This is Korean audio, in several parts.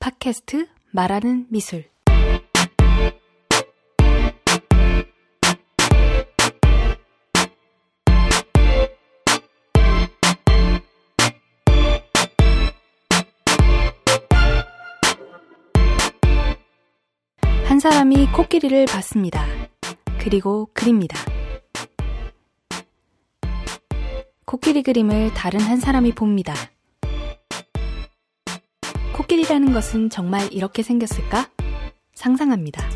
팟캐스트 말하는 미술 한 사람이 코끼리를 봤습니다. 그리고 그립니다. 코끼리 그림을 다른 한 사람이 봅니다. 코끼리라는 것은 정말 이렇게 생겼을까? 상상합니다.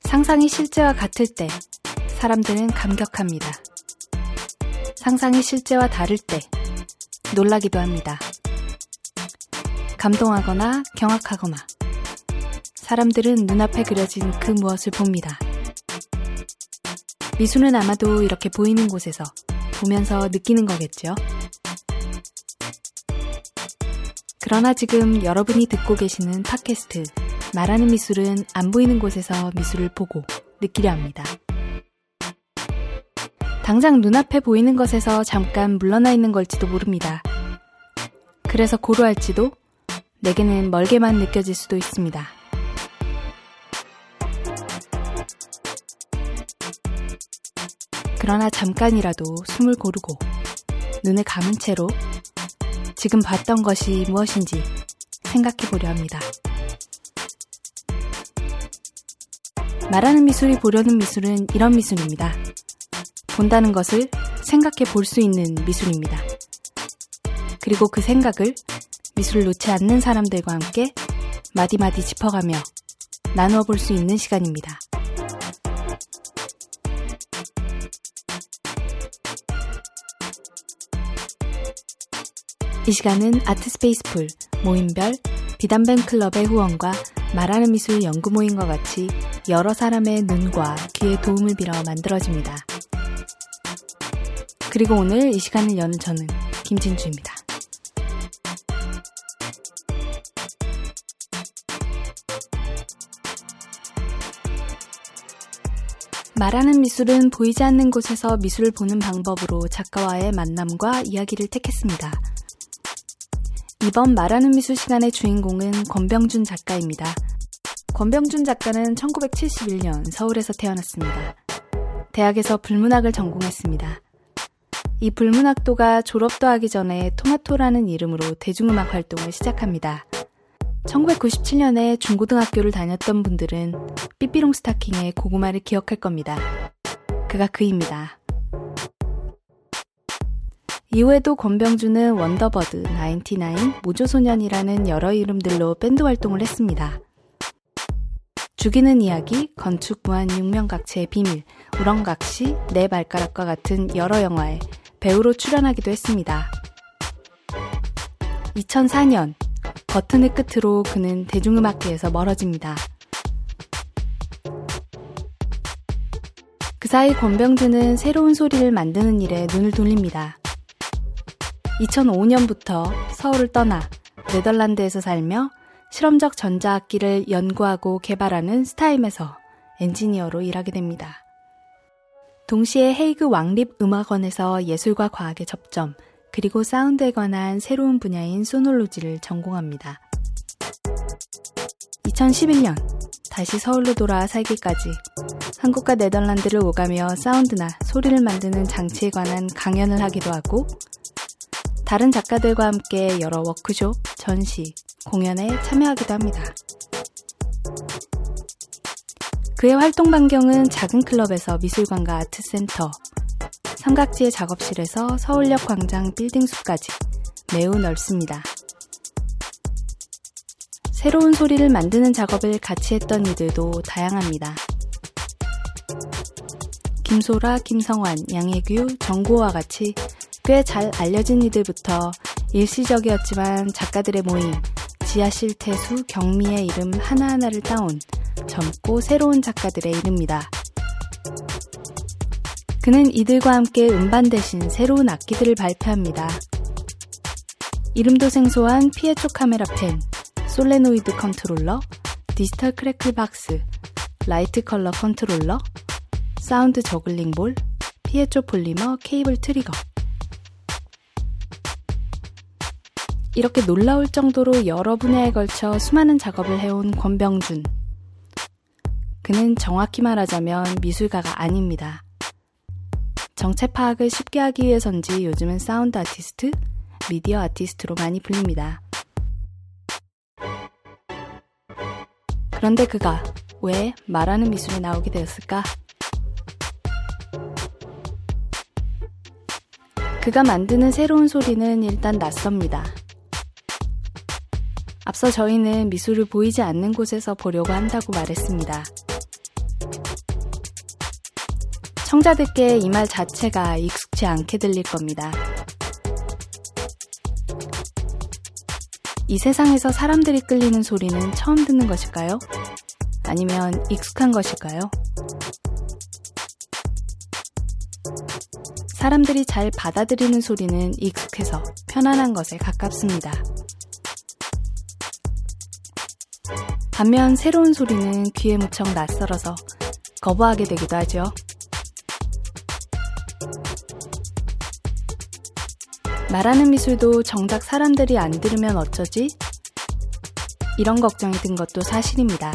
상상이 실제와 같을 때 사람들은 감격합니다. 상상이 실제와 다를 때 놀라기도 합니다. 감동하거나 경악하거나 사람들은 눈앞에 그려진 그 무엇을 봅니다. 미술은 아마도 이렇게 보이는 곳에서 보면서 느끼는 거겠죠. 그러나 지금 여러분이 듣고 계시는 팟캐스트 말하는 미술은 안 보이는 곳에서 미술을 보고 느끼려 합니다. 당장 눈앞에 보이는 것에서 잠깐 물러나 있는 걸지도 모릅니다. 그래서 고루할지도 내게는 멀게만 느껴질 수도 있습니다. 그러나 잠깐이라도 숨을 고르고 눈을 감은 채로 지금 봤던 것이 무엇인지 생각해 보려 합니다. 말하는 미술이 보려는 미술은 이런 미술입니다. 본다는 것을 생각해 볼 수 있는 미술입니다. 그리고 그 생각을 미술을 놓지 않는 사람들과 함께 마디마디 짚어가며 나누어 볼 수 있는 시간입니다. 이 시간은 아트스페이스풀, 모임별, 비단뱅 클럽의 후원과 말하는 미술 연구 모임과 같이 여러 사람의 눈과 귀의 도움을 빌어 만들어집니다. 그리고 오늘 이 시간을 여는 저는 김진주입니다. 말하는 미술은 보이지 않는 곳에서 미술을 보는 방법으로 작가와의 만남과 이야기를 택했습니다. 이번 말하는 미술 시간의 주인공은 권병준 작가입니다. 권병준 작가는 1971년 서울에서 태어났습니다. 대학에서 불문학을 전공했습니다. 이 불문학도가 졸업도 하기 전에 토마토라는 이름으로 대중음악 활동을 시작합니다. 1997년에 중고등학교를 다녔던 분들은 삐삐롱 스타킹의 고구마를 기억할 겁니다. 그가 그입니다. 이후에도 권병준은 원더버드, 99, 모조소년이라는 여러 이름들로 밴드 활동을 했습니다. 죽이는 이야기, 건축 무한 육명각체의 비밀, 우렁각시, 내 발가락과 같은 여러 영화에 배우로 출연하기도 했습니다. 2004년 버튼의 끝으로 그는 대중음악계에서 멀어집니다. 그 사이 권병준은 새로운 소리를 만드는 일에 눈을 돌립니다. 2005년부터 서울을 떠나 네덜란드에서 살며 실험적 전자악기를 연구하고 개발하는 스타임에서 엔지니어로 일하게 됩니다. 동시에 헤이그 왕립 음악원에서 예술과 과학의 접점, 그리고 사운드에 관한 새로운 분야인 소놀로지를 전공합니다. 2011년 다시 서울로 돌아와 살기까지 한국과 네덜란드를 오가며 사운드나 소리를 만드는 장치에 관한 강연을 하기도 하고 다른 작가들과 함께 여러 워크숍, 전시, 공연에 참여하기도 합니다. 그의 활동 반경은 작은 클럽에서 미술관과 아트센터, 삼각지의 작업실에서 서울역 광장 빌딩 숲까지 매우 넓습니다. 새로운 소리를 만드는 작업을 같이 했던 이들도 다양합니다. 김소라, 김성환, 양혜규, 정고와 같이 꽤 잘 알려진 이들부터 일시적이었지만 작가들의 모임, 지하실 태수, 경미의 이름 하나하나를 따온 젊고 새로운 작가들의 이름입니다. 그는 이들과 함께 음반 대신 새로운 악기들을 발표합니다. 이름도 생소한 Piezo Camera Pen, Solenoid Controller, Digital Crackle Box, Light Color Controller, Sound Juggling Ball, Piezo Polymer Cable Trigger. 이렇게 놀라울 정도로 여러 분야에 걸쳐 수많은 작업을 해온 권병준. 그는 정확히 말하자면 미술가가 아닙니다. 정체 파악을 쉽게 하기 위해선지 요즘은 사운드 아티스트, 미디어 아티스트로 많이 불립니다. 그런데 그가 왜 말하는 미술에 나오게 되었을까? 그가 만드는 새로운 소리는 일단 낯섭니다. 앞서 저희는 미술을 보이지 않는 곳에서 보려고 한다고 말했습니다. 청자들께 이 말 자체가 익숙치 않게 들릴 겁니다. 이 세상에서 사람들이 끌리는 소리는 처음 듣는 것일까요? 아니면 익숙한 것일까요? 사람들이 잘 받아들이는 소리는 익숙해서 편안한 것에 가깝습니다. 반면 새로운 소리는 귀에 무척 낯설어서 거부하게 되기도 하죠. 말하는 미술도 정작 사람들이 안 들으면 어쩌지? 이런 걱정이 든 것도 사실입니다.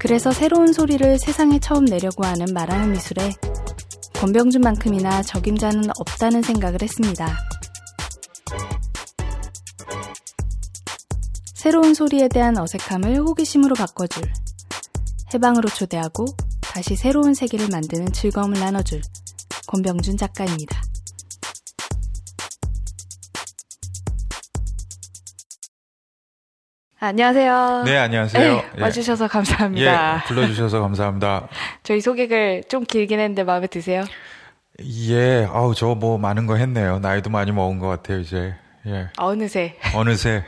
그래서 새로운 소리를 세상에 처음 내려고 하는 말하는 미술에 권병준만큼이나 적임자는 없다는 생각을 했습니다. 새로운 소리에 대한 어색함을 호기심으로 바꿔줄, 해방으로 초대하고 다시 새로운 세계를 만드는 즐거움을 나눠줄 권병준 작가입니다. 안녕하세요. 네, 안녕하세요. 네, 와주셔서 감사합니다. 예, 불러주셔서 감사합니다. 저희 소개글 좀 길긴 했는데 마음에 드세요? 예, 아우, 저 뭐 많은 거 했네요. 나이도 많이 먹은 것 같아요, 이제. 예. 어느새. 어느새.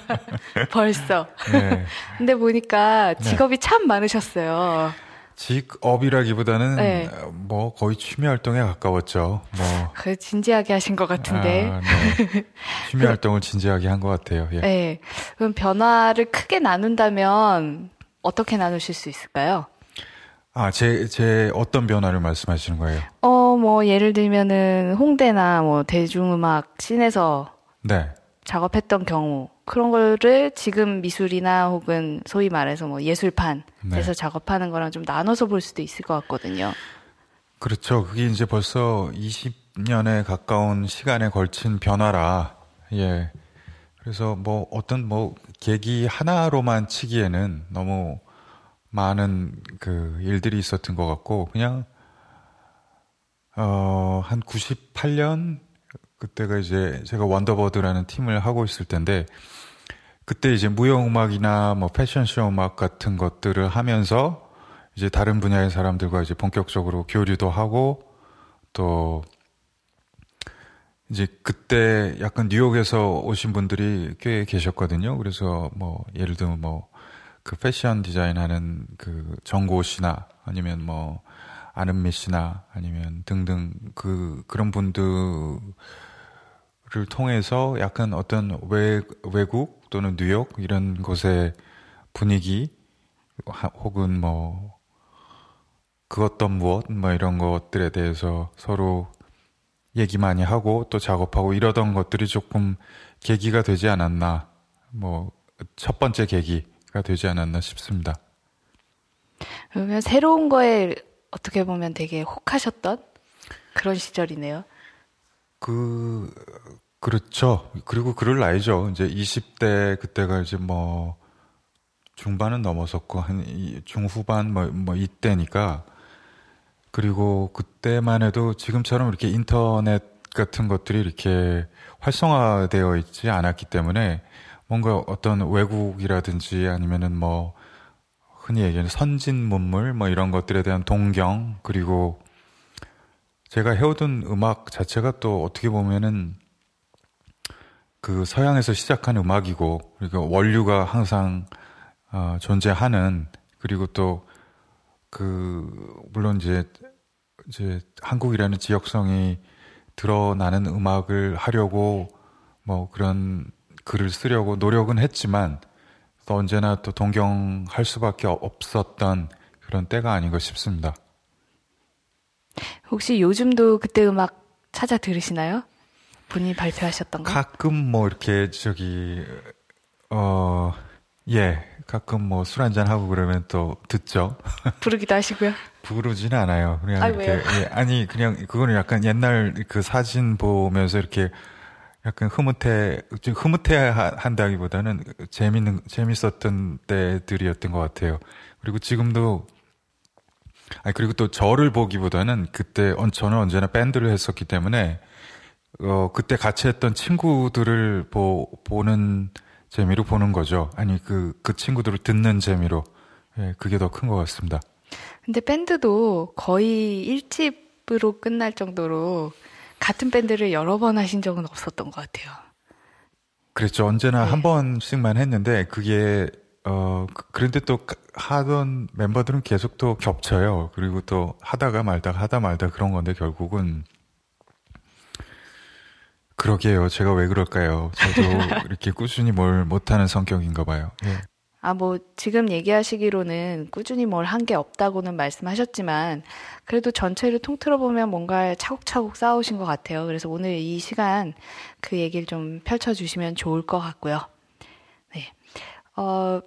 벌써. 네. 근데 보니까 직업이 네. 참 많으셨어요. 직업이라기보다는 네. 뭐 거의 취미 활동에 가까웠죠. 뭐. 그 진지하게 하신 것 같은데. 아, 네. 취미 활동을 진지하게 한 것 같아요. 예. 네. 그럼 변화를 크게 나눈다면 어떻게 나누실 수 있을까요? 아, 제, 제 어떤 변화를 말씀하시는 거예요? 어, 뭐, 예를 들면은 홍대나 뭐 대중음악 씬에서 네. 작업했던 경우, 그런 거를 지금 미술이나 혹은 소위 말해서 뭐 예술판에서 네. 작업하는 거랑 좀 나눠서 볼 수도 있을 것 같거든요. 그렇죠. 그게 이제 벌써 20년에 가까운 시간에 걸친 변화라, 예. 그래서 뭐 어떤 뭐 계기 하나로만 치기에는 너무 많은 그 일들이 있었던 것 같고, 그냥, 어, 한 98년 그때가 이제 제가 원더버드라는 팀을 하고 있을 텐데 그때 이제 무용 음악이나 뭐 패션쇼 음악 같은 것들을 하면서 이제 다른 분야의 사람들과 이제 본격적으로 교류도 하고 또 이제 그때 약간 뉴욕에서 오신 분들이 꽤 계셨거든요. 그래서 뭐 예를 들면 뭐 그 패션 디자인 하는 그 정고 씨나 아니면 뭐 아는미 씨나 아니면 등등 그 그런 분들 를 통해서 약간 어떤 외, 외국 또는 뉴욕 이런 곳의 분위기 혹은 뭐그 어떤 무엇 뭐 이런 것들에 대해서 서로 얘기 많이 하고 또 작업하고 이러던 것들이 조금 계기가 되지 않았나 뭐 첫 번째 계기가 되지 않았나 싶습니다. 그러면 새로운 거에 어떻게 보면 되게 혹하셨던 그런 시절이네요. 그, 그렇죠. 그리고 그럴 나이죠. 이제 20대 그때가 이제 뭐 중반은 넘어섰고 한 중후반 뭐, 뭐 이때니까 그리고 그때만 해도 지금처럼 이렇게 인터넷 같은 것들이 이렇게 활성화되어 있지 않았기 때문에 뭔가 어떤 외국이라든지 아니면은 뭐 흔히 얘기하는 선진 문물 뭐 이런 것들에 대한 동경 그리고 제가 해오던 음악 자체가 또 어떻게 보면은 그 서양에서 시작한 음악이고 그리고 원류가 항상 어, 존재하는 그리고 또 그 물론 이제 이제 한국이라는 지역성이 드러나는 음악을 하려고 뭐 그런 글을 쓰려고 노력은 했지만 또 언제나 또 동경할 수밖에 없었던 그런 때가 아닌가 싶습니다. 혹시 요즘도 그때 음악 찾아 들으시나요? 본인이 발표하셨던 거? 가끔 뭐 이렇게 저기 어 예, 가끔 뭐 술 한잔 하고 그러면 또 듣죠. 부르기도 하시고요. 부르지는 않아요. 그냥 아, 이렇게? 예, 아니 그냥 그거는 약간 옛날 그 사진 보면서 이렇게 약간 흐뭇해 좀 흐뭇해 한다기보다는 재밌는 재밌었던 때들이었던 것 같아요. 그리고 지금도 아니 그리고 또 저를 보기보다는 그때 저는 언제나 밴드를 했었기 때문에 어 그때 같이 했던 친구들을 보 보는 재미로 보는 거죠. 아니 그그 친구들을 듣는 재미로 예, 그게 더 큰 것 같습니다. 근데 밴드도 거의 일집으로 끝날 정도로 같은 밴드를 여러 번 하신 적은 없었던 것 같아요. 그랬죠. 언제나 네. 한 번씩만 했는데 그게 어 그- 그런데 또 하던 멤버들은 계속 또 겹쳐요. 그리고 또 하다가 말다가 하다 말다 그런 건데 결국은 그러게요. 제가 왜 그럴까요? 저도 이렇게 꾸준히 뭘 못하는 성격인가 봐요. 예. 아, 뭐, 지금 얘기하시기로는 꾸준히 뭘 한 게 없다고는 말씀하셨지만, 그래도 전체를 통틀어 보면 뭔가 차곡차곡 쌓으신 것 같아요. 그래서 오늘 이 시간 그 얘기를 좀 펼쳐주시면 좋을 것 같고요. 네. 어,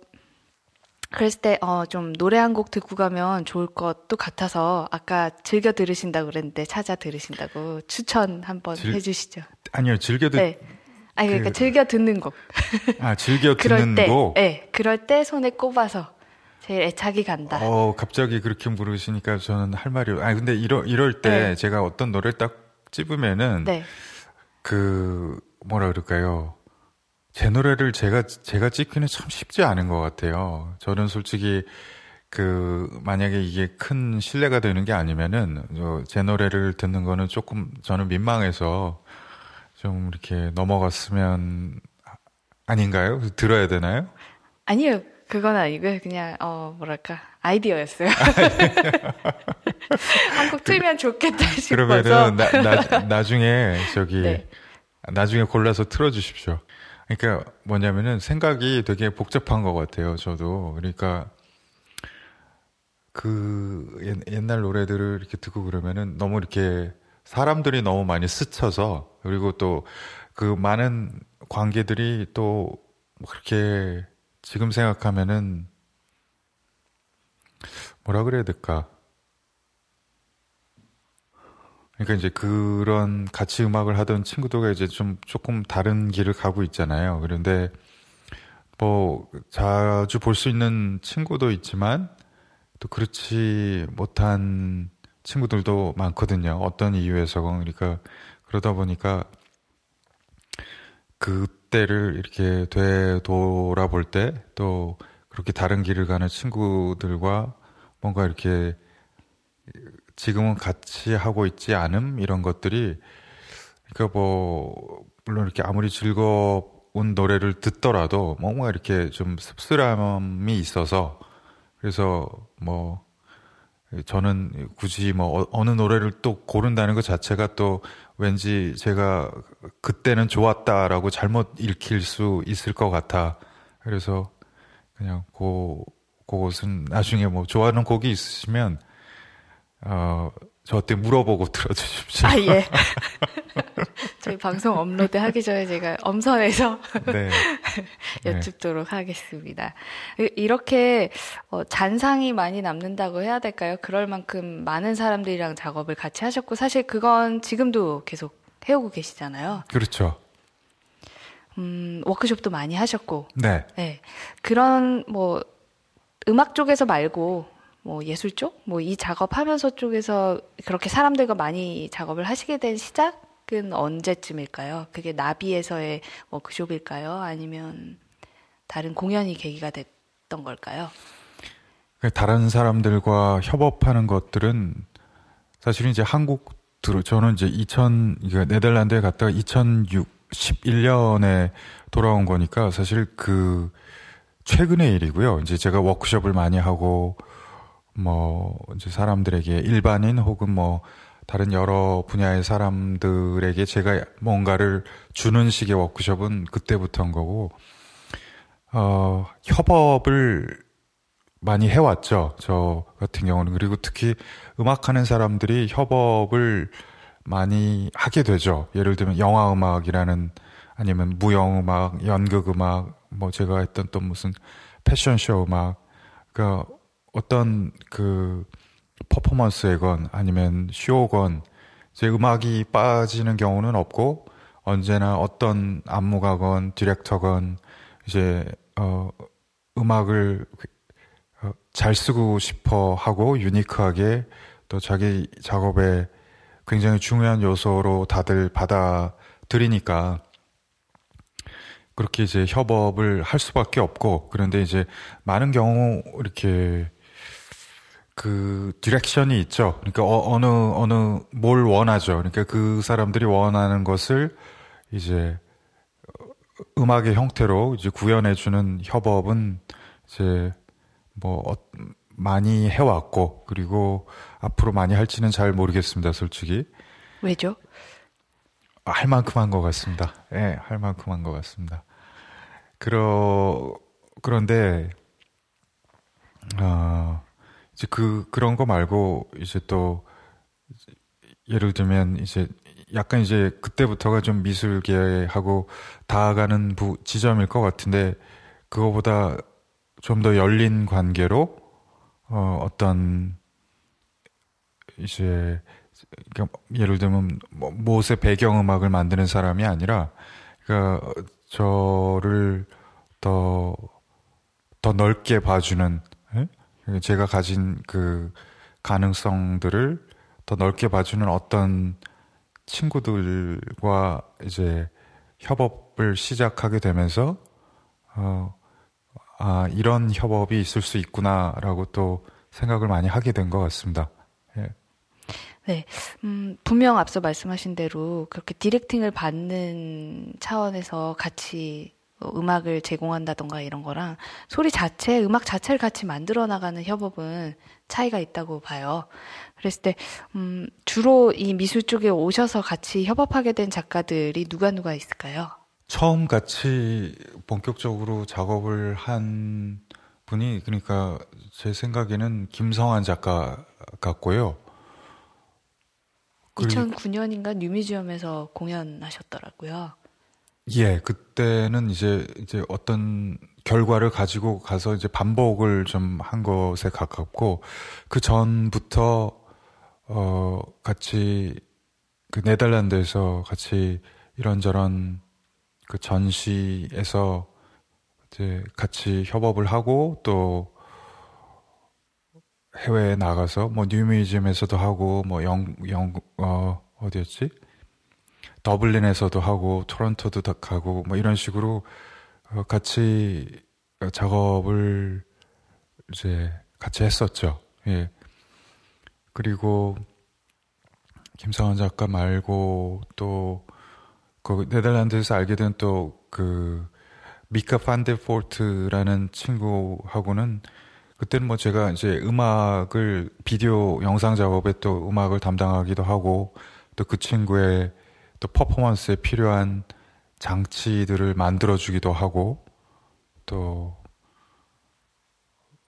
그랬을 때, 어, 좀 노래 한 곡 듣고 가면 좋을 것도 같아서, 아까 즐겨 들으신다고 그랬는데, 찾아 들으신다고 추천 한번 즐- 해주시죠. 아니요. 즐겨 듣 네. 아니, 그러니까 그- 즐겨 듣는 곡. 아, 즐겨 그럴 듣는 때, 곡. 네, 그럴 때 손에 꼽아서 제일 애착이 간다. 어, 갑자기 그렇게 물으시니까 저는 할 말이, 아, 근데 이럴, 이럴 때 네. 제가 어떤 노래를 딱 찝으면은, 네, 그, 뭐라 그럴까요. 제 노래를 제가, 제가 찍기는 참 쉽지 않은 것 같아요. 저는 솔직히, 그, 만약에 이게 큰 신뢰가 되는 게 아니면은, 어, 제 노래를 듣는 거는 조금 저는 민망해서 좀 이렇게 넘어갔으면 아- 아닌가요? 들어야 되나요? 아니요, 그건 아니고요. 그냥 어 뭐랄까 아이디어였어요. 한국 틀면 좋겠다 싶어서. 그러면은 나, 나, 나중에 저기 네. 나중에 골라서 틀어주십시오. 그러니까 뭐냐면은 생각이 되게 복잡한 것 같아요. 저도 그러니까 그 옛- 옛날 노래들을 이렇게 듣고 그러면은 너무 이렇게 사람들이 너무 많이 스쳐서 그리고 또 그 많은 관계들이 또 그렇게 지금 생각하면은 뭐라 그래야 될까? 그러니까 이제 그런 같이 음악을 하던 친구들과 이제 좀 조금 다른 길을 가고 있잖아요. 그런데 뭐 자주 볼 수 있는 친구도 있지만 또 그렇지 못한 친구들도 많거든요. 어떤 이유에서 그러니까 그러다 보니까 그때를 이렇게 되돌아볼 때 또 그렇게 다른 길을 가는 친구들과 뭔가 이렇게 지금은 같이 하고 있지 않음 이런 것들이 그러니까 뭐 물론 이렇게 아무리 즐거운 노래를 듣더라도 뭔가 이렇게 좀 씁쓸함이 있어서 그래서 뭐 저는 굳이 뭐 어- 어느 노래를 또 고른다는 것 자체가 또 왠지 제가 그때는 좋았다라고 잘못 읽힐 수 있을 것 같아. 그래서 그냥 그 그것은 나중에 뭐 좋아하는 곡이 있으시면 어 저한테 물어보고 들어주십시오. 아 예. 저희 방송 업로드 하기 전에 제가 엄선해서 네. 네. 여쭙도록 하겠습니다. 이- 이렇게 어, 잔상이 많이 남는다고 해야 될까요? 그럴 만큼 많은 사람들이랑 작업을 같이 하셨고 사실 그건 지금도 계속 해오고 계시잖아요. 그렇죠. 음, 워크숍도 많이 하셨고, 네. 네. 그런 뭐 음악 쪽에서 말고 뭐 예술 쪽, 뭐 이 작업하면서 쪽에서 그렇게 사람들과 많이 작업을 하시게 된 시작은 언제쯤일까요? 그게 나비에서의 워크숍일까요? 아니면 다른 공연이 계기가 됐던 걸까요? 그 다른 사람들과 협업하는 것들은 사실은 이제 한국 들 저는 이제 2000 이게 네덜란드에 갔다가 2011년에 돌아온 거니까 사실 그 최근의 일이고요. 이제 제가 워크숍을 많이 하고 뭐 이제 사람들에게 일반인 혹은 뭐 다른 여러 분야의 사람들에게 제가 뭔가를 주는 식의 워크숍은 그때부터인 거고 어 협업을 많이 해왔죠. 저 같은 경우는. 그리고 특히 음악하는 사람들이 협업을 많이 하게 되죠. 예를 들면 영화 음악이라는 아니면 무용 음악, 연극 음악, 뭐 제가 했던 또 무슨 패션쇼 음악, 그러니까 어떤 그 퍼포먼스에건 아니면 쇼건 제 음악이 빠지는 경우는 없고 언제나 어떤 안무가건 디렉터건 이제 어 음악을 어, 잘 쓰고 싶어 하고 유니크하게 또 자기 작업에 굉장히 중요한 요소로 다들 받아들이니까 그렇게 이제 협업을 할 수밖에 없고 그런데 이제 많은 경우 이렇게 그 direction이 있죠. 그러니까 어, 느 어느 뭘 원하죠. 그러니까 그 사람들이 원하는 것을 이제 음악의 형태로 이제 구현해 주는 협업은 이제 뭐 어, 많이 해왔고 그리고 앞으로 많이 할지는 잘 모르겠습니다. 솔직히 왜죠? 할 만큼 한 것 같습니다. 예, 네, 할 만큼 한 것 같습니다. 그러 그런데 어, 이제 그 그런 거 말고 이제 또 예를 들면 이제 약간 이제 그때부터가 좀 미술계하고 다가가는 부, 지점일 것 같은데 그거보다 좀 더 열린 관계로 어, 어떤 이제 그러니까 예를 들면 뭐 못의 배경 음악을 만드는 사람이 아니라 그러니까 저를 더 더 넓게 봐주는 예? 제가 가진 그 가능성들을 더 넓게 봐주는 어떤 친구들과 이제 협업을 시작하게 되면서 어, 아 이런 협업이 있을 수 있구나라고 또 생각을 많이 하게 된 것 같습니다. 예. 네, 음, 분명 앞서 말씀하신 대로 그렇게 디렉팅을 받는 차원에서 같이 음악을 제공한다던가 이런 거랑 소리 자체, 음악 자체를 같이 만들어 나가는 협업은 차이가 있다고 봐요. 그랬을 때, 음, 주로 이 미술 쪽에 오셔서 같이 협업하게 된 작가들이 누가 누가 있을까요? 처음 같이 본격적으로 작업을 한 분이, 그러니까 제 생각에는 김성환 작가 같고요. 2009년인가 뉴미지엄에서 공연하셨더라고요. 예, 그때는 이제 이제 어떤 결과를 가지고 가서 이제 반복을 좀 한 것에 가깝고 그 전부터 어 같이 그 네덜란드에서 같이 이런저런 그 전시에서 이제 같이 협업을 하고 또 해외에 나가서 뭐 뉴미지엄에서도 하고 뭐 영 영 어 어디였지? 더블린에서도 하고 토론토도 하고 뭐 이런 식으로 어, 같이 작업을 이제 같이 했었죠. 예. 그리고 김성환 작가 말고 또 그 네덜란드에서 알게 된 또 그 미카 판데포트라는 친구하고는 그때는 뭐 제가 이제 음악을 비디오 영상 작업에 또 음악을 담당하기도 하고 또 그 친구의 또 퍼포먼스에 필요한 장치들을 만들어주기도 하고 또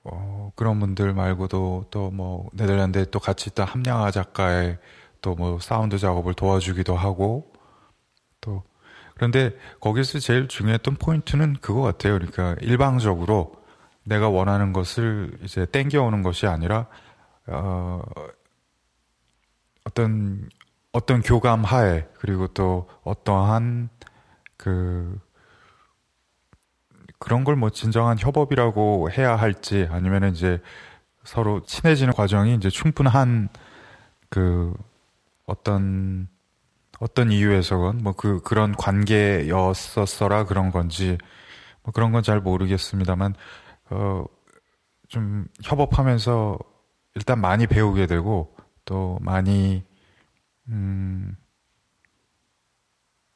어, 그런 분들 말고도 또 뭐 네덜란드에 또 같이 있던 함양아 작가의 또 뭐 사운드 작업을 도와주기도 하고 또 그런데 거기서 제일 중요했던 포인트는 그거 같아요. 그러니까 일방적으로 내가 원하는 것을 이제 땡겨오는 것이 아니라 어, 어떤 어떤 교감 하에 그리고 또 어떠한 그 그런 걸 뭐 진정한 협업이라고 해야 할지 아니면 이제 서로 친해지는 과정이 이제 충분한 그 어떤 어떤 이유에서건 뭐 그 그런 관계였었어라 그런 건지 뭐 그런 건 잘 모르겠습니다만 어 좀 협업하면서 일단 많이 배우게 되고 또 많이 음,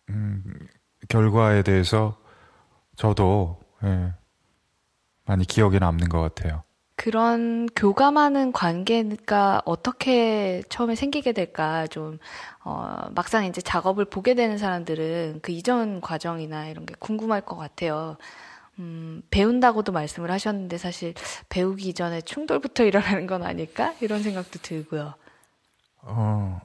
음, 결과에 대해서 저도 예, 많이 기억에 남는 것 같아요. 그런 교감하는 관계가 어떻게 처음에 생기게 될까 좀 어, 막상 이제 작업을 보게 되는 사람들은 그 이전 과정이나 이런 게 궁금할 것 같아요. 음, 배운다고도 말씀을 하셨는데 사실 배우기 전에 충돌부터 일어나는 건 아닐까? 이런 생각도 들고요. 어,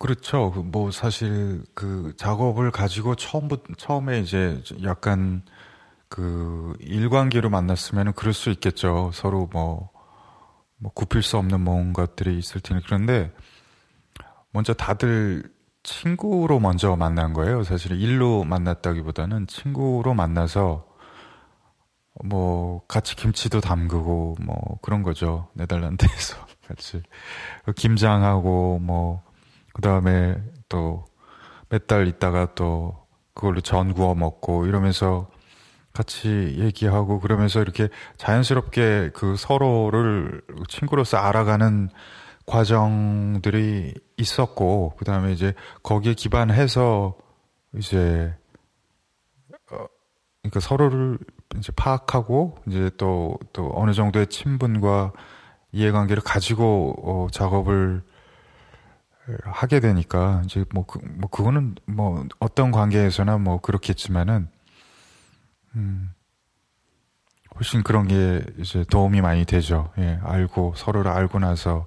그렇죠. 그뭐 사실 그 작업을 가지고 처음부터 처음에 이제 약간 그 일관계로 만났으면 그럴 수 있겠죠. 서로 뭐, 뭐 굽힐 수 없는 뭔가들이 있을 테니 그런데 먼저 다들 친구로 먼저 만난 거예요. 사실 일로 만났다기보다는 친구로 만나서 뭐 같이 김치도 담그고 뭐 그런 거죠. 네덜란드에서 같이 김장하고 뭐 그 다음에 또 몇 달 있다가 또 그걸로 전 구워 먹고 이러면서 같이 얘기하고 그러면서 이렇게 자연스럽게 그 서로를 친구로서 알아가는 과정들이 있었고 그 다음에 이제 거기에 기반해서 이제 어 그러니까 서로를 이제 파악하고 이제 또또 어느 정도의 친분과 이해관계를 가지고 어 작업을 하게 되니까 이제 뭐, 그, 뭐 그거는 뭐 어떤 관계에서나 뭐 그렇겠지만은 음 훨씬 그런 게 이제 도움이 많이 되죠. 예, 알고 서로를 알고 나서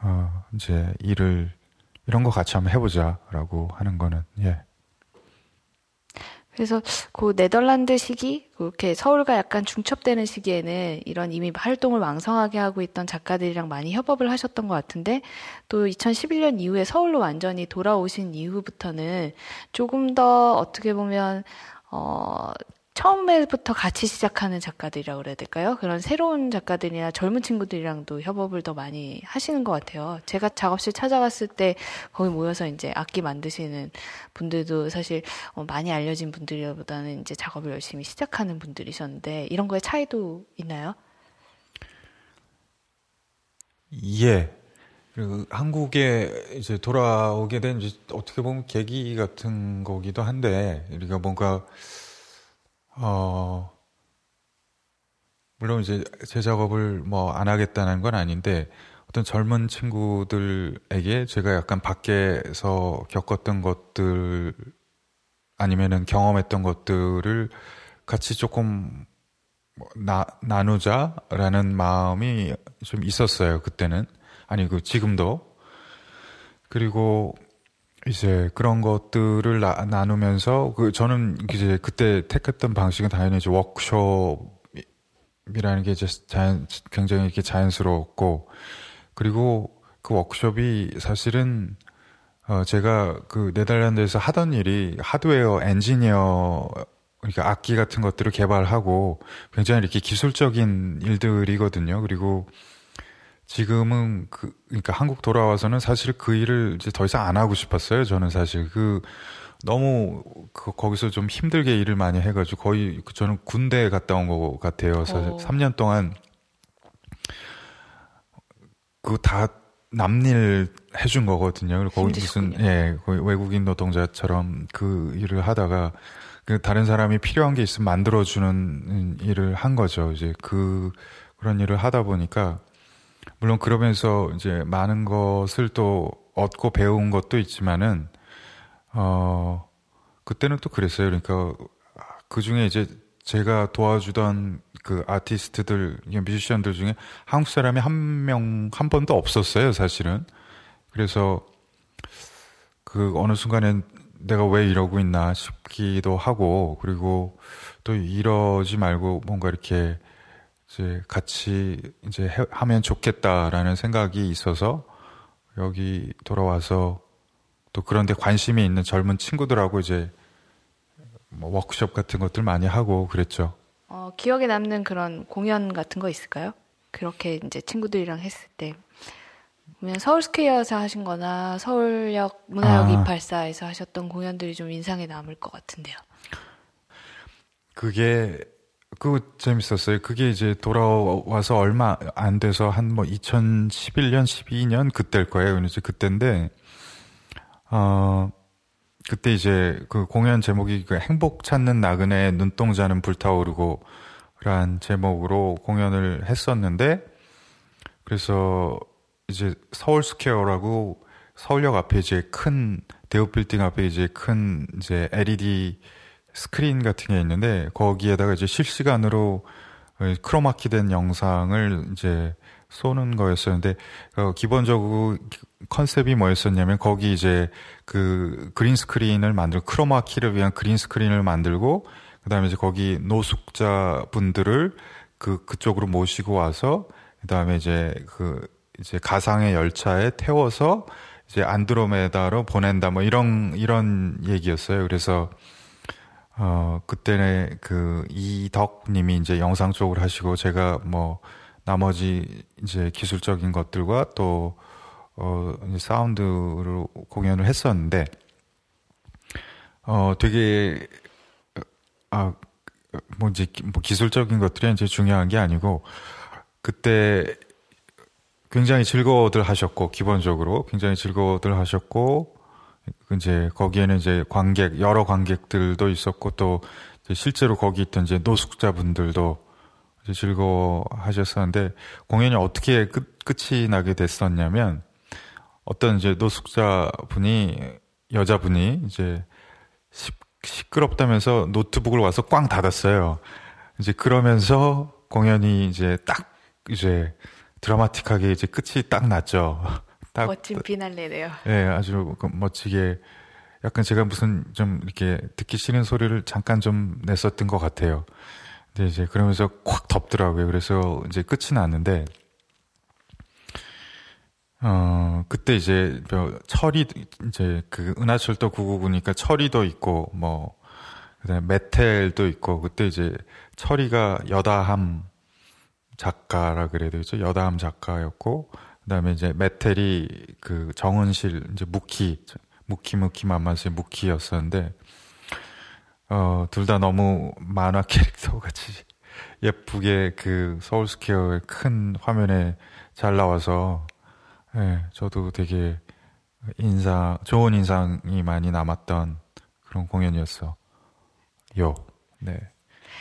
어, 이제 일을 이런 거 같이 한번 해보자라고 하는 거는 예. 그래서 그 네덜란드 시기 그렇게 서울과 약간 중첩되는 시기에는 이런 이미 활동을 왕성하게 하고 있던 작가들이랑 많이 협업을 하셨던 것 같은데 또 2011년 이후에 서울로 완전히 돌아오신 이후부터는 조금 더 어떻게 보면 어 처음에부터 같이 시작하는 작가들이라고 그래야 될까요? 그런 새로운 작가들이나 젊은 친구들이랑도 협업을 더 많이 하시는 것 같아요. 제가 작업실 찾아갔을 때 거기 모여서 이제 악기 만드시는 분들도 사실 어, 많이 알려진 분들보다는 이제 작업을 열심히 시작하는 분들이셨는데 이런 거에 차이도 있나요? 예. 그 한국에 이제 돌아오게 된 어떻게 보면 계기 같은 거기도 한데 우리가 뭔가 어, 물론 이제 제 작업을 뭐 안 하겠다는 건 아닌데 어떤 젊은 친구들에게 제가 약간 밖에서 겪었던 것들 아니면은 경험했던 것들을 같이 조금 뭐 나, 나누자라는 마음이 좀 있었어요, 그때는. 아니, 그, 지금도. 그리고 이제 그런 것들을 나, 누면서 그 저는 이제 그때 택했던 방식은 당연히 이제 워크숍이라는 게 이제 자연 굉장히 이렇게 자연스러웠고 그리고 그 워크숍이 사실은 어 제가 그 네덜란드에서 하던 일이 하드웨어 엔지니어 그러니까 악기 같은 것들을 개발하고 굉장히 이렇게 기술적인 일들이거든요. 그리고 지금은 그 그러니까 한국 돌아와서는 사실 그 일을 이제 더 이상 안 하고 싶었어요. 저는 사실 그 너무 그 거기서 좀 힘들게 일을 많이 해가지고 거의 그 저는 군대 갔다 온 것 같아요. 사실 오. 3년 동안 그 다 남일 해준 거거든요. 그리고 거기 무슨 예 거의 외국인 노동자처럼 그 일을 하다가 그 다른 사람이 필요한 게 있으면 만들어주는 일을 한 거죠. 이제 그 그런 일을 하다 보니까 물론 그러면서 이제 많은 것을 또 얻고 배운 것도 있지만은 어 그때는 또 그랬어요. 그러니까 그 중에 이제 제가 도와주던 그 아티스트들, 뮤지션들 중에 한국 사람이 한 명, 한 번도 없었어요, 사실은. 그래서 그 어느 순간엔 내가 왜 이러고 있나 싶기도 하고, 그리고 또 이러지 말고 뭔가 이렇게 이제 같이 이제 해, 하면 좋겠다라는 생각이 있어서 여기 돌아와서 또 그런데 관심이 있는 젊은 친구들하고 이제 뭐 워크숍 같은 것들 많이 하고 그랬죠. 어, 기억에 남는 그런 공연 같은 거 있을까요? 그렇게 이제 친구들이랑 했을 때. 그러면 서울스퀘어에서 하신 거나 서울역 문화역 아. 284에서 하셨던 공연들이 좀 인상에 남을 것 같은데요. 그게 그거 재밌었어요. 그게 이제 돌아와서 얼마 안 돼서 한 뭐 2011년, 12년 그때일 거예요. 이제 그때인데, 어, 그때 이제 그 공연 제목이 그 행복 찾는 나그네 눈동자는 불타오르고 란 제목으로 공연을 했었는데, 그래서 이제 서울 스퀘어라고 서울역 앞에 이제 큰 대우 빌딩 앞에 이제 큰 이제 LED 스크린 같은 게 있는데 거기에다가 이제 실시간으로 크로마키 된 영상을 이제 쏘는 거였었는데 어, 기본적으로 컨셉이 뭐였었냐면 거기 이제 그 그린 스크린을 만들고 크로마키를 위한 그린 스크린을 만들고 그다음에 이제 거기 노숙자 분들을 그 그쪽으로 모시고 와서 그다음에 이제 그 이제 가상의 열차에 태워서 이제 안드로메다로 보낸다 뭐 이런 이런 얘기였어요. 그래서 어 그때는 그 이덕 님이 이제 영상 쪽을 하시고 제가 뭐 나머지 이제 기술적인 것들과 또 어, 사운드로 공연을 했었는데, 어, 되게, 아, 뭐 이제 뭐 기술적인 것들이 이제 중요한 게 아니고, 그때 굉장히 즐거워들 하셨고, 기본적으로 굉장히 즐거워들 하셨고, 이제 거기에는 이제 관객, 여러 관객들도 있었고, 또 실제로 거기 있던 이제 노숙자분들도 즐거워 하셨었는데, 공연이 어떻게 끝, 끝이 나게 됐었냐면, 어떤 이제 노숙자 분이 여자분이 이제 시, 시끄럽다면서 노트북을 와서 꽝 닫았어요. 이제 그러면서 공연이 이제 딱 이제 드라마틱하게 이제 끝이 딱 났죠. 딱 멋진 비날레네요. 네, 아주 그 멋지게 약간 제가 무슨 좀 이렇게 듣기 싫은 소리를 잠깐 좀 냈었던 것 같아요. 근데 이제 그러면서 콱 덮더라고요. 그래서 이제 끝이 났는데 어, 그때 이제, 뭐 철이, 이제, 그, 은하철도 999니까 철이도 있고, 뭐, 그 다음에 메텔도 있고, 그때 이제, 철이가 여다함 작가라 그래야 되겠죠? 여다함 작가였고, 그 다음에 이제 메텔이 그 정은실, 이제 무키, 무키 무키 만만스의 무키였었는데, 어, 둘 다 너무 만화 캐릭터 같이 예쁘게 그 서울스퀘어의 큰 화면에 잘 나와서, 네, 저도 되게 인상, 좋은 인상이 많이 남았던 그런 공연이었어. 요. 네.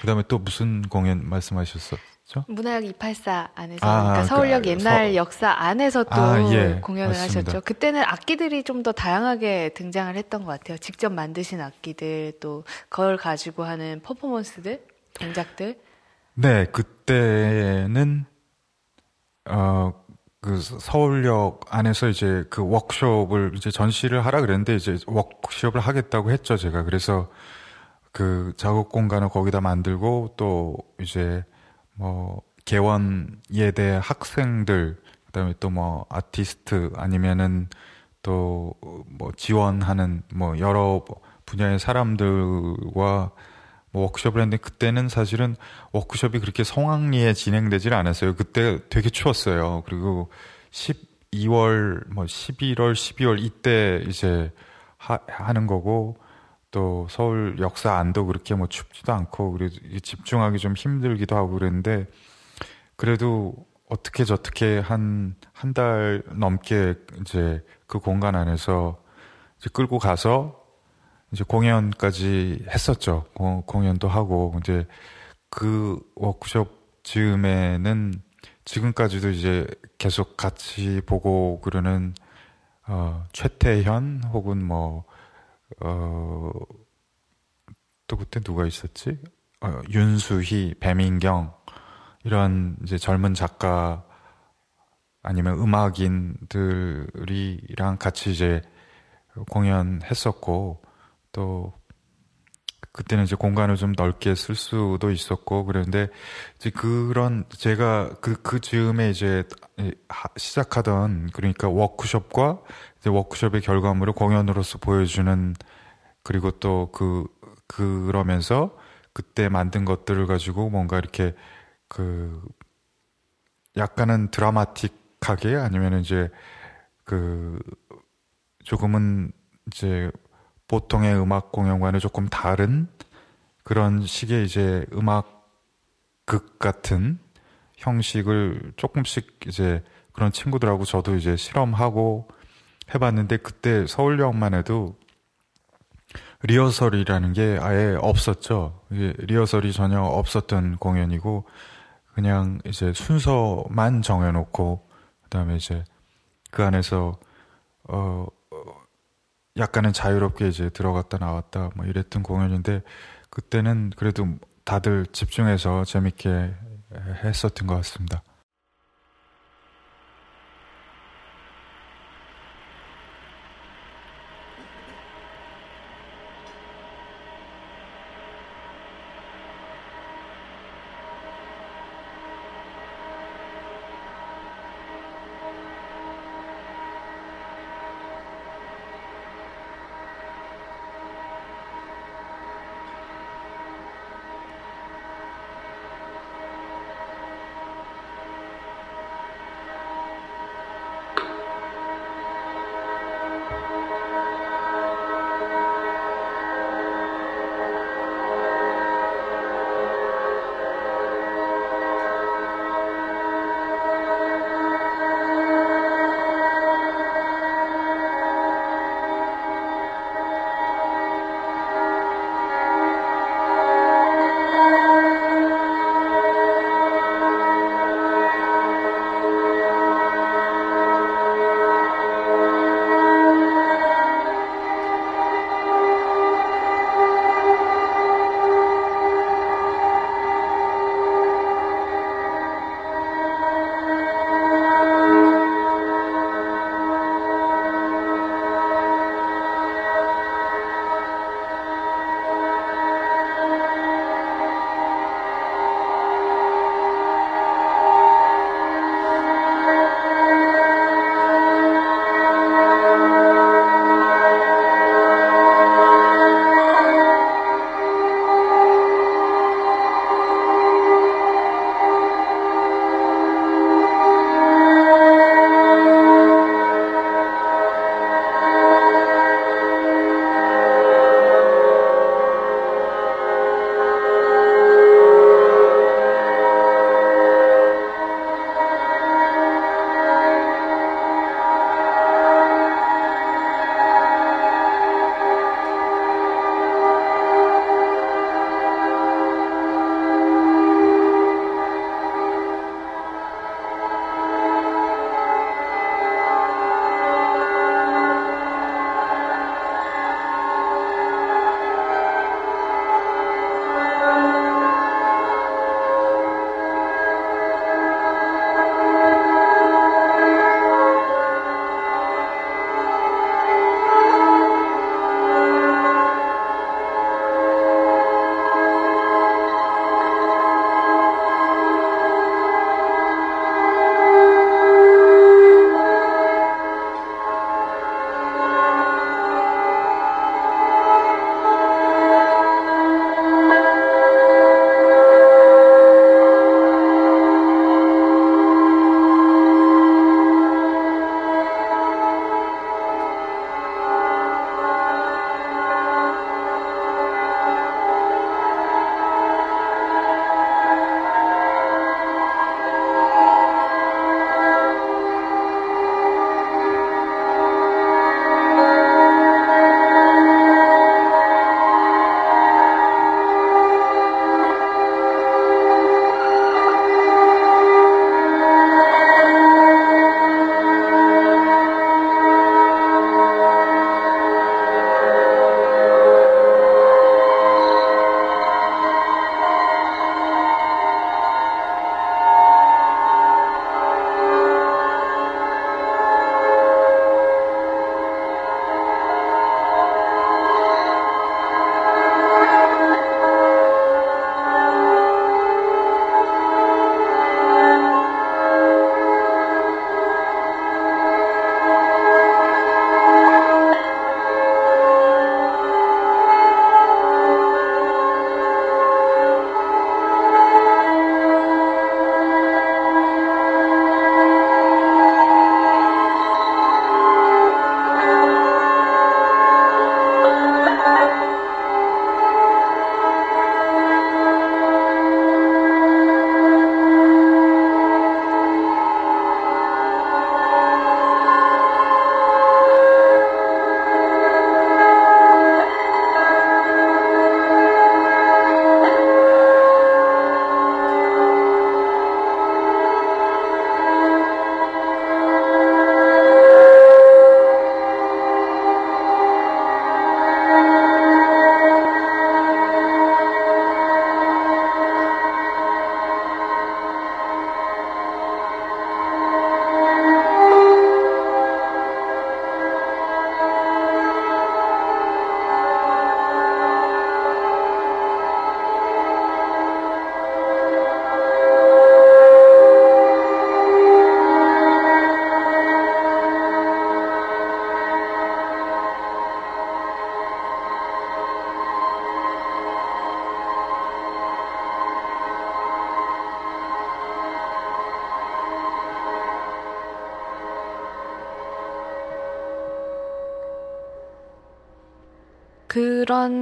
그 다음에 또 무슨 공연 말씀하셨 었죠? 문화역 284 안에서, 아, 그러니까 서울역 그, 옛날 서... 역사 안에서 또 아, 예, 공연을 맞습니다. 하셨죠. 그때는 악기들이 좀 더 다양하게 등장을 했던 것 같아요. 직접 만드신 악기들, 또 그걸 가지고 하는 퍼포먼스들, 동작들. 네, 그때는, 어, 그 서울역 안에서 이제 그 워크숍을 이제 전시를 하라 그랬는데 이제 워크숍을 하겠다고 했죠 제가 그래서 그 작업 공간을 거기다 만들고 또 이제 뭐 개원 예대 학생들 그다음에 또 뭐 아티스트 아니면은 또 뭐 지원하는 뭐 여러 분야의 사람들과 뭐 워크숍을 했는데 그때는 사실은 워크숍이 그렇게 성황리에 진행되질 않았어요. 그때 되게 추웠어요. 그리고 12월, 뭐 11월, 12월 이때 이제 하, 하는 거고 또 서울 역사 안도 그렇게 뭐 춥지도 않고 그래도 집중하기 좀 힘들기도 하고 그랬는데 그래도 어떻게 저떻게 한 한 달 넘게 이제 그 공간 안에서 이제 끌고 가서 이제 공연까지 했었죠. 고, 공연도 하고 이제 그 워크숍 즈음에는 지금까지도 이제 계속 같이 보고 그러는 어, 최태현 혹은 뭐 어, 또 그때 누가 있었지? 어, 윤수희, 배민경 이런 이제 젊은 작가 아니면 음악인들이랑 같이 이제 공연했었고 또 그때는 이제 공간을 좀 넓게 쓸 수도 있었고 그랬는데 이제 그런 제가 그그 그 즈음에 이제 시작하던 그러니까 워크숍과 워크숍의 결과물을 공연으로서 보여주는 그리고 또 그 그러면서 그때 만든 것들을 가지고 뭔가 이렇게 그 약간은 드라마틱하게 아니면 이제 그 조금은 이제 보통의 음악 공연과는 조금 다른 그런 식의 이제 음악 극 같은 형식을 조금씩 이제 그런 친구들하고 저도 이제 실험하고 해봤는데 그때 서울역만 해도 리허설이라는 게 아예 없었죠. 리허설이 전혀 없었던 공연이고 그냥 이제 순서만 정해놓고 그다음에 이제 그 안에서 어 약간은 자유롭게 이제 들어갔다 나왔다 뭐 이랬던 공연인데 그때는 그래도 다들 집중해서 재밌게 했었던 것 같습니다.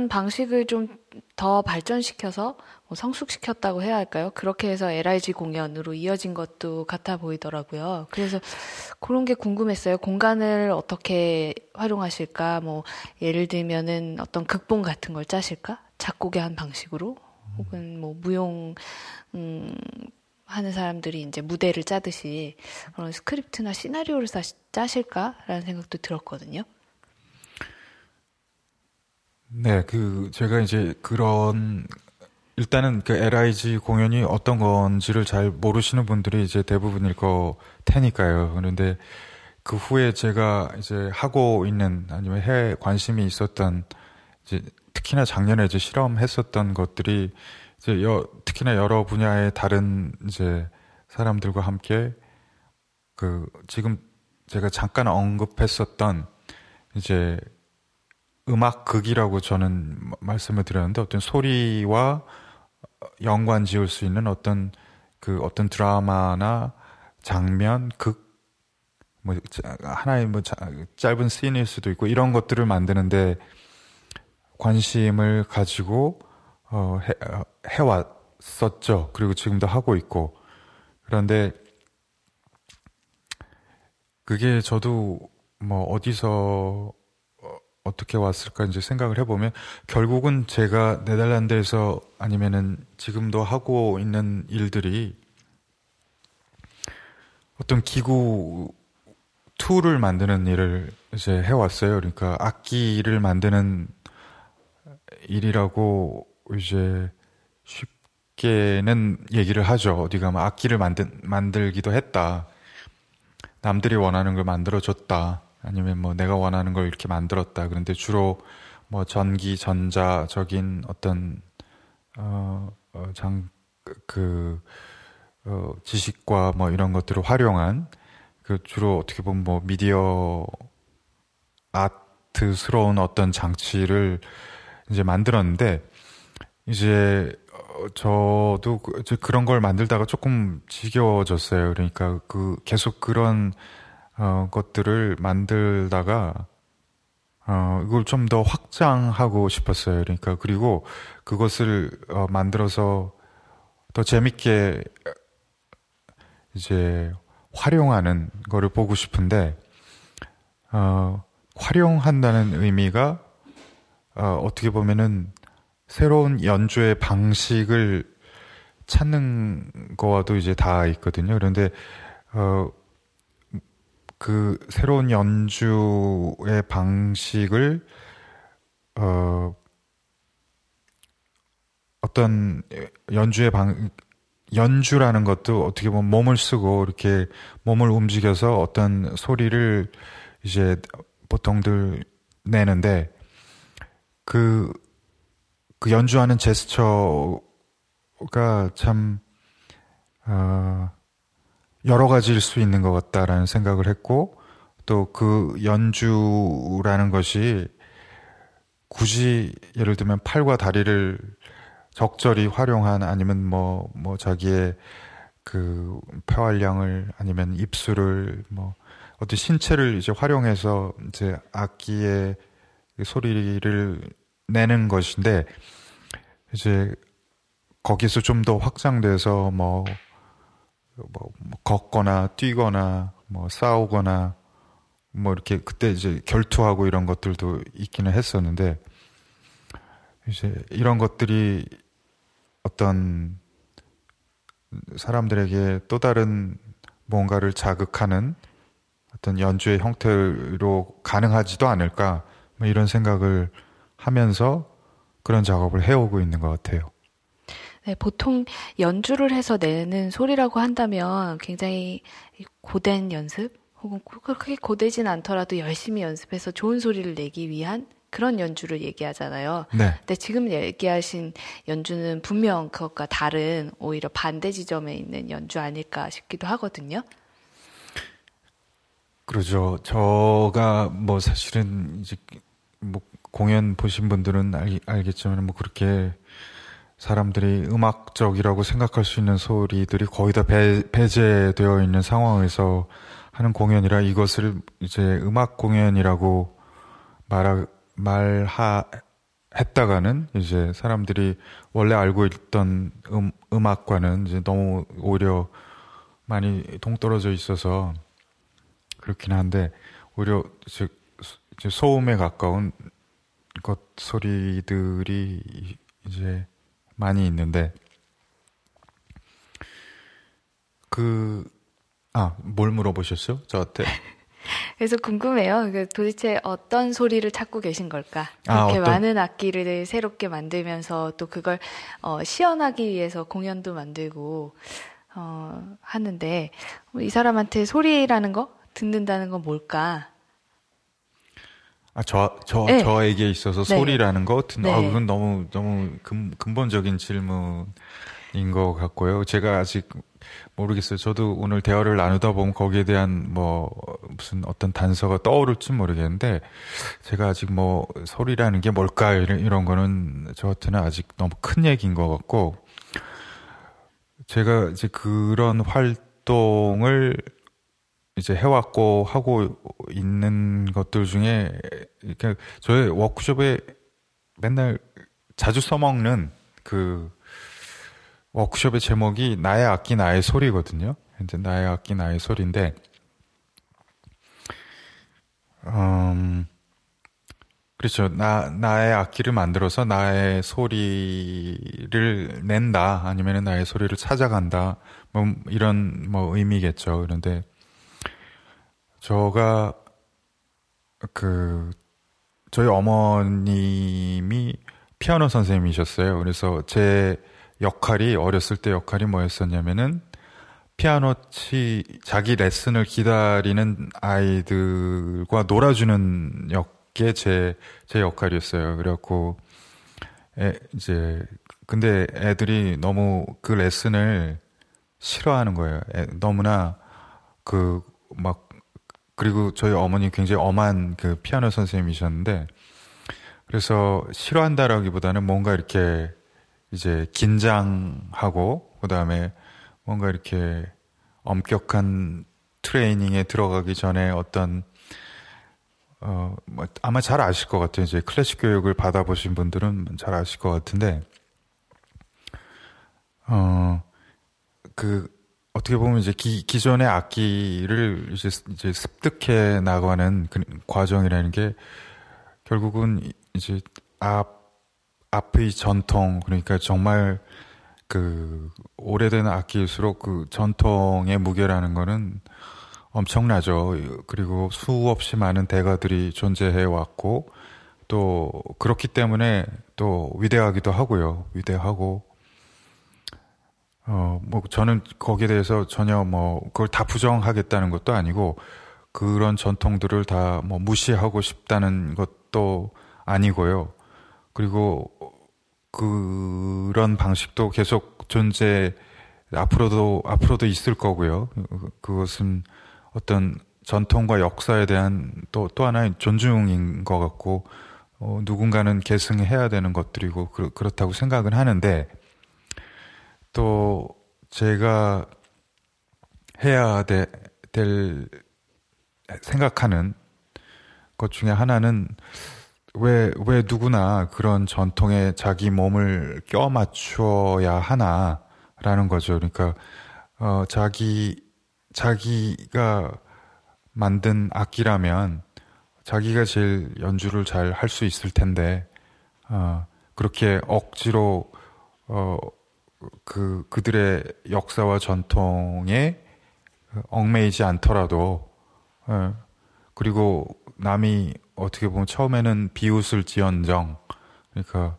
방식을 좀 더 발전시켜서 뭐 성숙시켰다고 해야 할까요? 그렇게 해서 LIG 공연으로 이어진 것도 같아 보이더라고요. 그래서 그런 게 궁금했어요. 공간을 어떻게 활용하실까? 뭐 예를 들면은 어떤 극본 같은 걸 짜실까? 작곡의 한 방식으로 혹은 뭐 무용 음 하는 사람들이 이제 무대를 짜듯이 그런 스크립트나 시나리오를 짜실까라는 생각도 들었거든요. 네, 그 제가 이제 그런 일단은 그 LIG 공연이 어떤 건지를 잘 모르시는 분들이 이제 대부분일 거 테니까요. 그런데 그 후에 제가 이제 하고 있는 아니면 해 관심이 있었던 이제 특히나 작년에 이제 실험했었던 것들이 이제 여, 특히나 여러 분야의 다른 이제 사람들과 함께 그 지금 제가 잠깐 언급했었던 이제 음악극이라고 저는 말씀을 드렸는데 어떤 소리와 연관 지을 수 있는 어떤 그 어떤 드라마나 장면, 극, 뭐 하나의 뭐 짧은 씬일 수도 있고 이런 것들을 만드는데 관심을 가지고 어, 해, 어, 해왔었죠. 그리고 지금도 하고 있고 그런데 그게 저도 뭐 어디서 어떻게 왔을까 이제 생각을 해보면 결국은 제가 네덜란드에서 아니면은 지금도 하고 있는 일들이 어떤 기구 툴을 만드는 일을 이제 해왔어요. 그러니까 악기를 만드는 일이라고 이제 쉽게는 얘기를 하죠. 어디 가면 악기를 만든, 만들기도 했다. 남들이 원하는 걸 만들어줬다. 아니면 뭐 내가 원하는 걸 이렇게 만들었다. 그런데 주로 뭐 전기, 전자적인 어떤 어, 어 장, 그, 어, 지식과 뭐 이런 것들을 활용한 그 주로 어떻게 보면 뭐 미디어 아트스러운 어떤 장치를 이제 만들었는데 이제 어, 저도 그, 그런 걸 만들다가 조금 지겨워졌어요. 그러니까 그 계속 그런 어, 것들을 만들다가 어, 이걸 좀 더 확장하고 싶었어요. 그러니까 그리고 그것을 어, 만들어서 더 재밌게 이제 활용하는 거를 보고 싶은데 어, 활용한다는 의미가 어, 어떻게 보면은 새로운 연주의 방식을 찾는 거와도 이제 다 있거든요. 그런데 어, 그 새로운 연주의 방식을 어 어떤 연주의 방 연주라는 것도 어떻게 보면 몸을 쓰고 이렇게 몸을 움직여서 어떤 소리를 이제 보통들 내는데 그, 그 연주하는 제스처가 참, 어, 여러 가지일 수 있는 것 같다라는 생각을 했고 또 그 연주라는 것이 굳이 예를 들면 팔과 다리를 적절히 활용한 아니면 뭐뭐 뭐 자기의 그 폐활량을 아니면 입술을 뭐 어떤 신체를 이제 활용해서 이제 악기의 소리를 내는 것인데 이제 거기서 좀 더 확장돼서 뭐 뭐, 뭐 걷거나 뛰거나 뭐 싸우거나 뭐 이렇게 그때 이제 결투하고 이런 것들도 있기는 했었는데 이제 이런 것들이 어떤 사람들에게 또 다른 뭔가를 자극하는 어떤 연주의 형태로 가능하지도 않을까 뭐 이런 생각을 하면서 그런 작업을 해오고 있는 것 같아요. 네, 보통 연주를 해서 내는 소리라고 한다면 굉장히 고된 연습 혹은 그렇게 고되진 않더라도 열심히 연습해서 좋은 소리를 내기 위한 그런 연주를 얘기하잖아요. 네. 근데 지금 얘기하신 연주는 분명 그것과 다른 오히려 반대 지점에 있는 연주 아닐까 싶기도 하거든요. 그러죠. 저가 뭐 사실은 이제 뭐 공연 보신 분들은 알, 알겠지만 뭐 그렇게 사람들이 음악적이라고 생각할 수 있는 소리들이 거의 다 배, 배제되어 있는 상황에서 하는 공연이라 이것을 이제 음악 공연이라고 말하, 말하, 했다가는 이제 사람들이 원래 알고 있던 음, 음악과는 이제 너무 오히려 많이 동떨어져 있어서 그렇긴 한데 오히려 즉 소음에 가까운 것 소리들이 이제 많이 있는데 그 아 뭘 물어보셨어요 저한테? 그래서 궁금해요. 그 도대체 어떤 소리를 찾고 계신 걸까? 아, 이렇게 아, 많은 악기를 새롭게 만들면서 또 그걸 어, 시연하기 위해서 공연도 만들고 어, 하는데 이 사람한테 소리라는 거 듣는다는 건 뭘까? 아, 저, 저, 네. 저에게 있어서 네. 소리라는 거 듣는, 네. 아, 그건 너무, 너무 근, 근본적인 질문인 것 같고요. 제가 아직 모르겠어요. 저도 오늘 대화를 나누다 보면 거기에 대한 뭐 무슨 어떤 단서가 떠오를지 모르겠는데 제가 아직 뭐 소리라는 게 뭘까 이런, 이런 거는 저한테는 아직 너무 큰 얘기인 것 같고 제가 이제 그런 활동을 이제 해왔고 하고 있는 것들 중에 이렇게 저의 워크숍에 맨날 자주 써먹는 그 워크숍의 제목이 나의 악기 나의 소리거든요. 이제 나의 악기 나의 소리인데, 음, 그렇죠. 나, 나의 악기를 만들어서 나의 소리를 낸다. 아니면 나의 소리를 찾아간다. 뭐, 이런, 뭐, 의미겠죠. 그런데, 저가, 그, 저희 어머님이 피아노 선생님이셨어요. 그래서 제 역할이 어렸을 때 역할이 뭐였었냐면은 피아노 치 자기 레슨을 기다리는 아이들과 놀아주는 역게 제 제 역할이었어요. 그래갖고 애, 이제 근데 애들이 너무 그 레슨을 싫어하는 거예요. 애, 너무나 그 막 그리고 저희 어머니 굉장히 엄한 그 피아노 선생님이셨는데 그래서 싫어한다라기보다는 뭔가 이렇게 이제 긴장하고 그다음에 뭔가 이렇게 엄격한 트레이닝에 들어가기 전에 어떤 어, 뭐 아마 잘 아실 것 같아요. 이제 클래식 교육을 받아보신 분들은 잘 아실 것 같은데, 어, 그, 어떻게 보면 이제 기, 기존의 악기를 이제, 이제 습득해 나가는 그 과정이라는 게 결국은 이제 앞, 앞의 전통 그러니까 정말 그 오래된 악기일수록 그 전통의 무게라는 거는 엄청나죠. 그리고 수없이 많은 대가들이 존재해 왔고 또 그렇기 때문에 또 위대하기도 하고요. 위대하고 어 뭐 저는 거기에 대해서 전혀 뭐 그걸 다 부정하겠다는 것도 아니고 그런 전통들을 다 뭐 무시하고 싶다는 것도 아니고요. 그리고 그런 방식도 계속 존재 앞으로도 앞으로도 있을 거고요. 그것은 어떤 전통과 역사에 대한 또 또 하나의 존중인 것 같고 어, 누군가는 계승해야 되는 것들이고 그, 렇다고 생각은 하는데 또 제가 해야 되, 될 생각하는 것 중에 하나는 왜, 왜 누구나 그런 전통에 자기 몸을 껴 맞추어야 하나라는 거죠. 그러니까, 어, 자기, 자기가 만든 악기라면 자기가 제일 연주를 잘 할 수 있을 텐데, 어, 그렇게 억지로, 어, 그, 그들의 역사와 전통에 얽매이지 않더라도, 어, 그리고 남이 어떻게 보면 처음에는 비웃을지언정 그러니까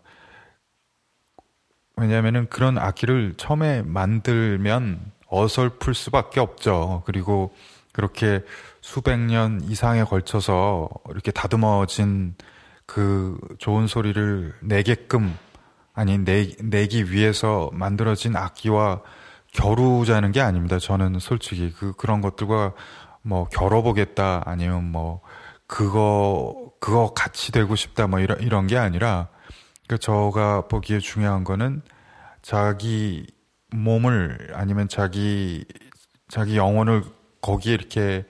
왜냐하면은 그런 악기를 처음에 만들면 어설플 수밖에 없죠. 그리고 그렇게 수백 년 이상에 걸쳐서 이렇게 다듬어진 그 좋은 소리를 내게끔 아니 내, 내기 위해서 만들어진 악기와 겨루자는 게 아닙니다. 저는 솔직히 그 그런 것들과 뭐 겨뤄보겠다 아니면 뭐 그거 그거 같이 되고 싶다 뭐 이런 이런 게 아니라 그 저가 보기에 중요한 거는 자기 몸을 아니면 자기 자기 영혼을 거기에 이렇게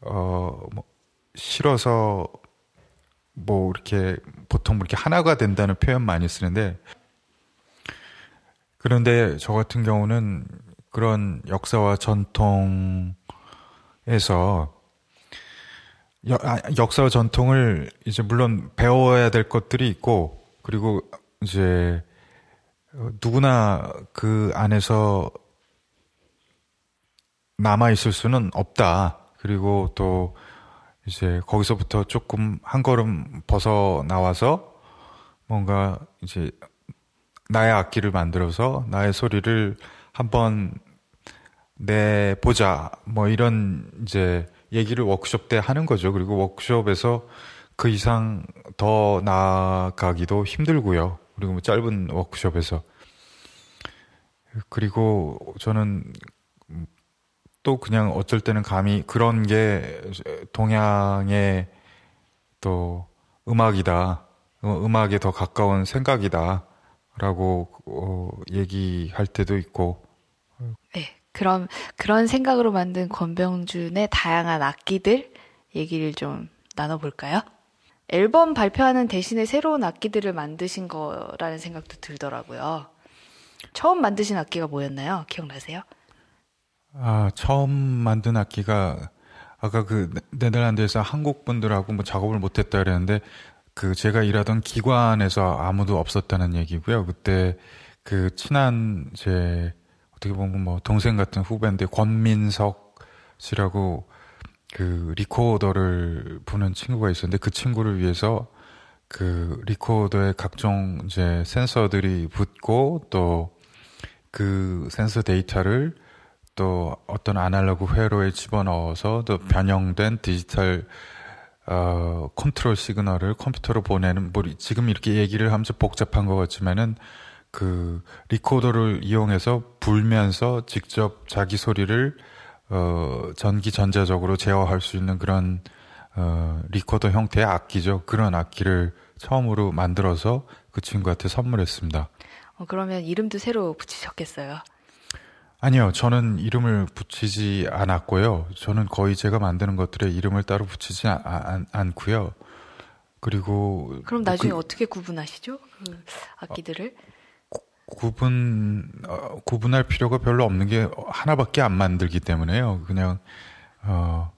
어 뭐 실어서 뭐 이렇게 보통 이렇게 하나가 된다는 표현 많이 쓰는데 그런데 저 같은 경우는 그런 역사와 전통에서 여, 아, 역사와 전통을 이제 물론 배워야 될 것들이 있고 그리고 이제 누구나 그 안에서 남아 있을 수는 없다. 그리고 또 이제 거기서부터 조금 한 걸음 벗어 나와서 뭔가 이제 나의 악기를 만들어서 나의 소리를 한번 내보자. 뭐 이런 이제 얘기를 워크숍 때 하는 거죠. 그리고 워크숍에서 그 이상 더 나아가기도 힘들고요. 그리고 뭐 짧은 워크숍에서. 그리고 저는 또 그냥 어쩔 때는 감히 그런 게 동양의 또 음악이다. 어, 음악에 더 가까운 생각이다. 라고 어, 얘기할 때도 있고. 네. 그럼 그런 생각으로 만든 권병준의 다양한 악기들 얘기를 좀 나눠볼까요? 앨범 발표하는 대신에 새로운 악기들을 만드신 거라는 생각도 들더라고요. 처음 만드신 악기가 뭐였나요? 기억나세요? 아, 처음 만든 악기가 아까 그 네덜란드에서 한국 분들하고 뭐 작업을 못했다 그랬는데 그 제가 일하던 기관에서 아무도 없었다는 얘기고요. 그때 그 친한 제 어떻게 보면 뭐 동생 같은 후배인데 권민석 씨라고 그 리코더를 부는 친구가 있었는데 그 친구를 위해서 그 리코더에 각종 이제 센서들이 붙고 또 그 센서 데이터를 또 어떤 아날로그 회로에 집어넣어서 또 변형된 디지털 어, control signal을 컴퓨터로 보내는 뭐 지금 이렇게 얘기를 하면서 복잡한 것 같지만은 그 리코더를 이용해서 불면서 직접 자기 소리를 어, 전기 전자적으로 제어할 수 있는 그런 어, 리코더 형태의 악기죠. 그런 악기를 처음으로 만들어서 그 친구한테 선물했습니다. 어, 그러면 이름도 새로 붙이셨겠어요? 아니요, 저는 이름을 붙이지 않았고요. 저는 거의 제가 만드는 것들에 이름을 따로 붙이지 아, 않, 않고요. 그리고 그럼 나중에 그, 어떻게 구분하시죠? 그 악기들을? 어, 구분 어, 구분할 필요가 별로 없는 게 하나밖에 안 만들기 때문에요. 그냥 어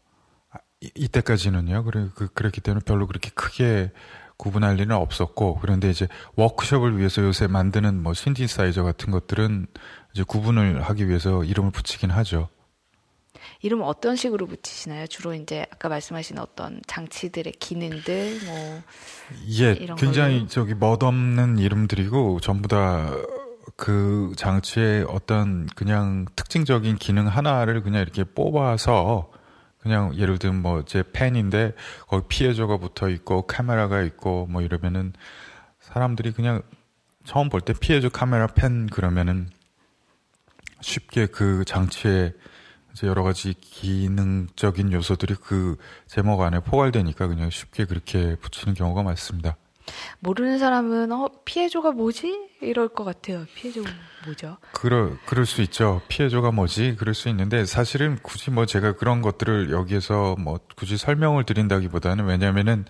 이때까지는요. 그래 그, 그랬기 때문에 별로 그렇게 크게 구분할 일은 없었고 그런데 이제 워크숍을 위해서 요새 만드는 뭐 신디사이저 같은 것들은 이제 구분을 하기 위해서 이름을 붙이긴 하죠. 이름 어떤 식으로 붙이시나요? 주로 이제 아까 말씀하신 어떤 장치들의 기능들 뭐 예, 굉장히 걸로. 저기 멋없는 이름들이고 전부 다 그 장치의 어떤 그냥 특징적인 기능 하나를 그냥 이렇게 뽑아서 그냥 예를 들면 뭐 제 펜인데 거기 피해저가 붙어 있고 카메라가 있고 뭐 이러면은 사람들이 그냥 처음 볼 때 피해저 카메라 펜 그러면은 쉽게 그 장치에 이제 여러 가지 기능적인 요소들이 그 제목 안에 포괄되니까 그냥 쉽게 그렇게 붙이는 경우가 많습니다. 모르는 사람은 어 피해조가 뭐지 이럴 것 같아요. 피해조 뭐죠? 그럴 그럴 수 있죠. 피해조가 뭐지? 그럴 수 있는데 사실은 굳이 뭐 제가 그런 것들을 여기에서 뭐 굳이 설명을 드린다기보다는 왜냐면은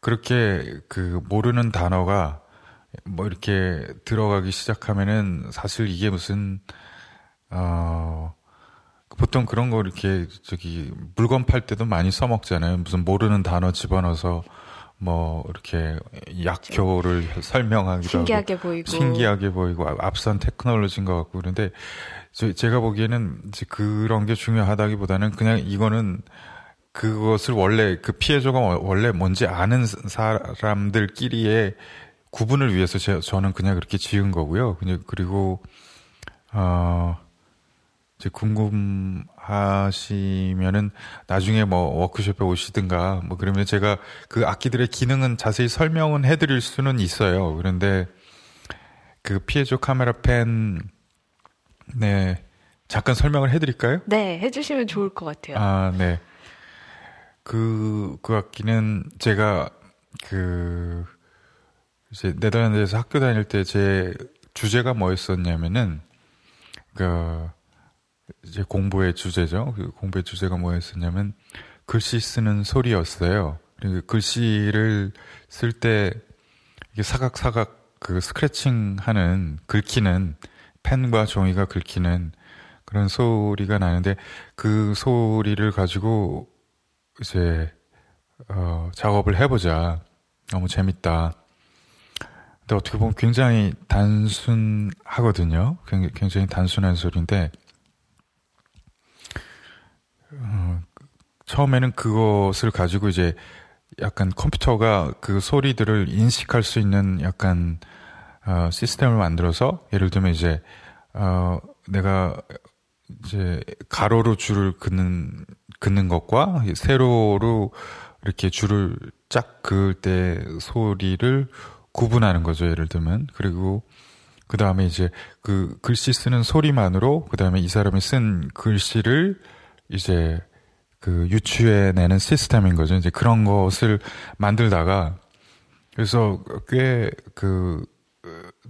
그렇게 그 모르는 단어가 뭐 이렇게 들어가기 시작하면은 사실 이게 무슨 어, 보통 그런 거 이렇게 저기 물건 팔 때도 많이 써먹잖아요. 무슨 모르는 단어 집어넣어서 뭐 이렇게 약효를 설명하기도 신기하게 하고, 보이고 신기하게 보이고 앞선 테크놀로지인 것 같고 그런데 저, 제가 보기에는 이제 그런 게 중요하다기보다는 그냥 이거는 그것을 원래 그 피해자가 원래 뭔지 아는 사람들끼리의 구분을 위해서 제, 저는 그냥 그렇게 지은 거고요. 그냥 그리고 어 이제 궁금하시면은 나중에 뭐 워크숍에 오시든가 뭐 그러면 제가 그 악기들의 기능은 자세히 설명은 해드릴 수는 있어요. 그런데 그 피해조 카메라 펜, 네. 잠깐 설명을 해드릴까요? 네, 해주시면 좋을 것 같아요. 아, 네. 그, 그 악기는 제가 그, 이제 네덜란드에서 학교 다닐 때 제 주제가 뭐였었냐면은, 그, 이제 공부의 주제죠. 그 공부의 주제가 뭐였었냐면 글씨 쓰는 소리였어요. 그리고 글씨를 쓸 때 이게 사각사각 그 스크래칭 하는 긁히는 펜과 종이가 긁히는 그런 소리가 나는데 그 소리를 가지고 이제 어, 작업을 해보자. 너무 재밌다. 근데 어떻게 보면 굉장히 단순하거든요. 굉장히 단순한 소리인데 어, 처음에는 그것을 가지고 이제 약간 컴퓨터가 그 소리들을 인식할 수 있는 약간 어, 시스템을 만들어서 예를 들면 이제 어, 내가 이제 가로로 줄을 긋는 긋는 것과 세로로 이렇게 줄을 쫙 그을 때 소리를 구분하는 거죠. 예를 들면 그리고 그 다음에 이제 그 글씨 쓰는 소리만으로 그 다음에 이 사람이 쓴 글씨를 이제 그 유추해 내는 시스템인 거죠. 이제 그런 것을 만들다가 그래서 꽤 그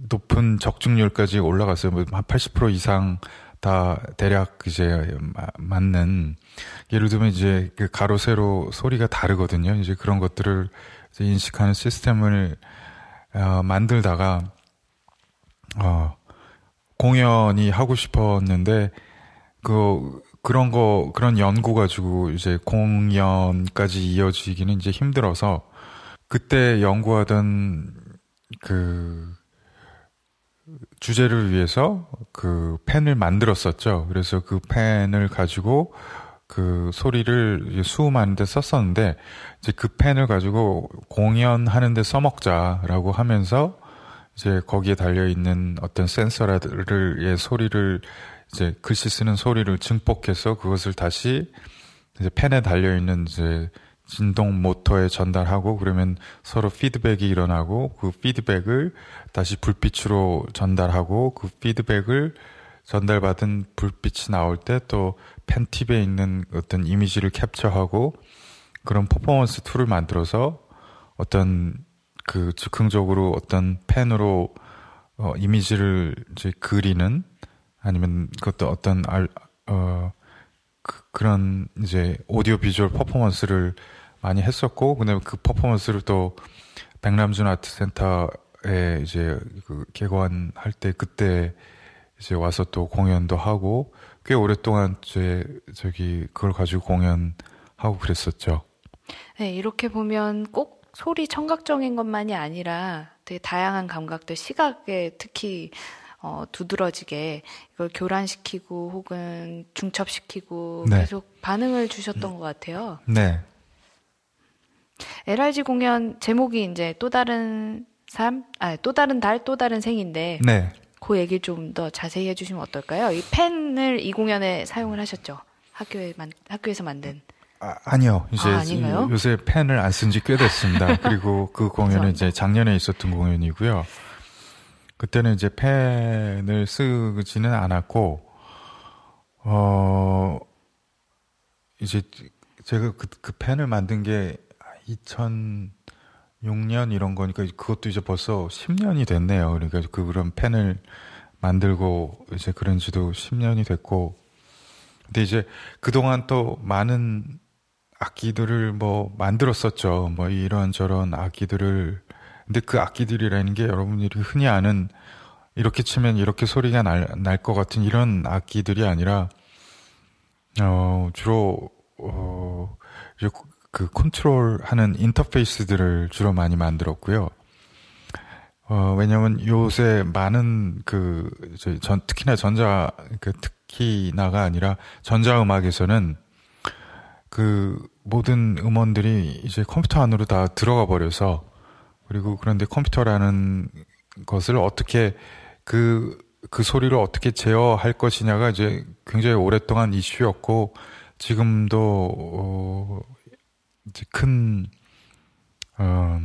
높은 적중률까지 올라갔어요. 뭐한80% 이상 다 대략 이제 맞는 예를 들면 이제 그 가로 세로 소리가 다르거든요. 이제 그런 것들을 이제 인식하는 시스템을 어, 만들다가 어, 공연이 하고 싶었는데 그 그런 거, 그런 연구 가지고 이제 공연까지 이어지기는 이제 힘들어서 그때 연구하던 그 주제를 위해서 그 펜을 만들었었죠. 그래서 그 펜을 가지고 그 소리를 수음하는데 썼었는데 이제 그 펜을 가지고 공연하는데 써먹자라고 하면서 이제 거기에 달려 있는 어떤 센서라들의 소리를 이제 글씨 쓰는 소리를 증폭해서 그것을 다시 이제 펜에 달려 있는 이제 진동 모터에 전달하고 그러면 서로 피드백이 일어나고 그 피드백을 다시 불빛으로 전달하고 그 피드백을 전달받은 불빛이 나올 때또 pen tip에 있는 어떤 이미지를 캡처하고 그런 퍼포먼스 tool을 만들어서 어떤 그 즉흥적으로 어떤 펜으로 어, 이미지를 이제 그리는 아니면 그것도 어떤 알, 어, 그, 런 이제 오디오 비주얼 퍼포먼스를 많이 했었고, 근데 그 퍼포먼스를 또 백남준 아트센터에 이제 그 개관할 때 그때 이제 와서 또 공연도 하고 꽤 오랫동안 제 저기 그걸 가지고 공연하고 그랬었죠. 네, 이렇게 보면 꼭 소리 청각적인 것만이 아니라 되게 다양한 감각들, 시각에 특히 어, 두드러지게 이걸 교란시키고 혹은 중첩시키고 네. 계속 반응을 주셨던 것 같아요. 네. LRG 공연 제목이 이제 또 다른 삶, 아, 또 다른 달, 또 다른 생인데. 네. 그 얘기 좀더 자세히 해주시면 어떨까요? 이 펜을 이 공연에 사용을 하셨죠? 학교에 만, 학교에서 만든. 아, 니요 이제 아, 요새 펜을 안 쓴 지 꽤 됐습니다. 그리고 그 공연은 이제 작년에 있었던 공연이고요. 그때는 이제 펜을 쓰지는 않았고, 어, 이제 제가 그, 그 펜을 만든 게 2006년 이런 거니까 그것도 이제 벌써 10년이 됐네요. 그러니까 그 그런 펜을 만들고 이제 그런 지도 10년이 됐고, 근데 이제 그동안 또 많은 악기들을 뭐 만들었었죠. 뭐 이런 저런 악기들을 근데 그 악기들이라는 게 여러분들이 흔히 아는 이렇게 치면 이렇게 소리가 날 것 같은 이런 악기들이 아니라 어 주로 어 그 컨트롤하는 인터페이스들을 주로 많이 만들었고요. 어 왜냐면 요새 많은 그 전, 특히나 전자 그 특히나가 아니라 전자 음악에서는 그 모든 음원들이 이제 컴퓨터 안으로 다 들어가 버려서 그리고 그런데 컴퓨터라는 것을 어떻게 그, 그 소리를 어떻게 제어할 것이냐가 이제 굉장히 오랫동안 이슈였고, 지금도, 어, 이제 큰, 어,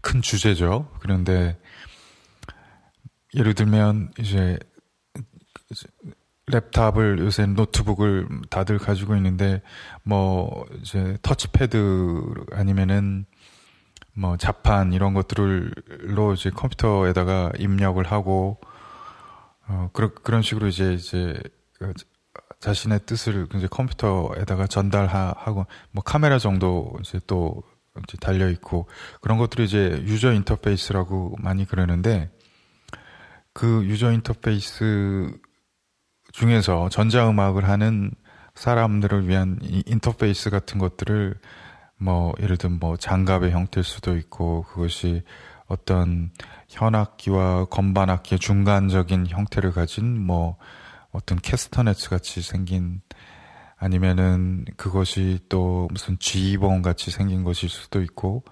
큰 주제죠. 그런데, 예를 들면, 이제, 랩탑을 요새 노트북을 다들 가지고 있는데, 뭐, 이제 터치패드 아니면은 뭐 자판 이런 것들로 이제 컴퓨터에다가 입력을 하고 어 그런 그런 식으로 이제 이제 그 자신의 뜻을 이제 컴퓨터에다가 전달하고 뭐 카메라 정도 이제 또 이제 달려 있고 그런 것들이 이제 유저 인터페이스라고 많이 그러는데 그 유저 인터페이스 중에서 전자음악을 하는 사람들을 위한 이 인터페이스 같은 것들을 뭐 예를 들면 뭐 장갑의 형태일 수도 있고 그것이 어떤 현악기와 건반악기의 중간적인 형태를 가진 뭐 어떤 캐스터네츠 같이 생긴 아니면은 그것이 또 무슨 G봉 같이 생긴 것일 수도 있고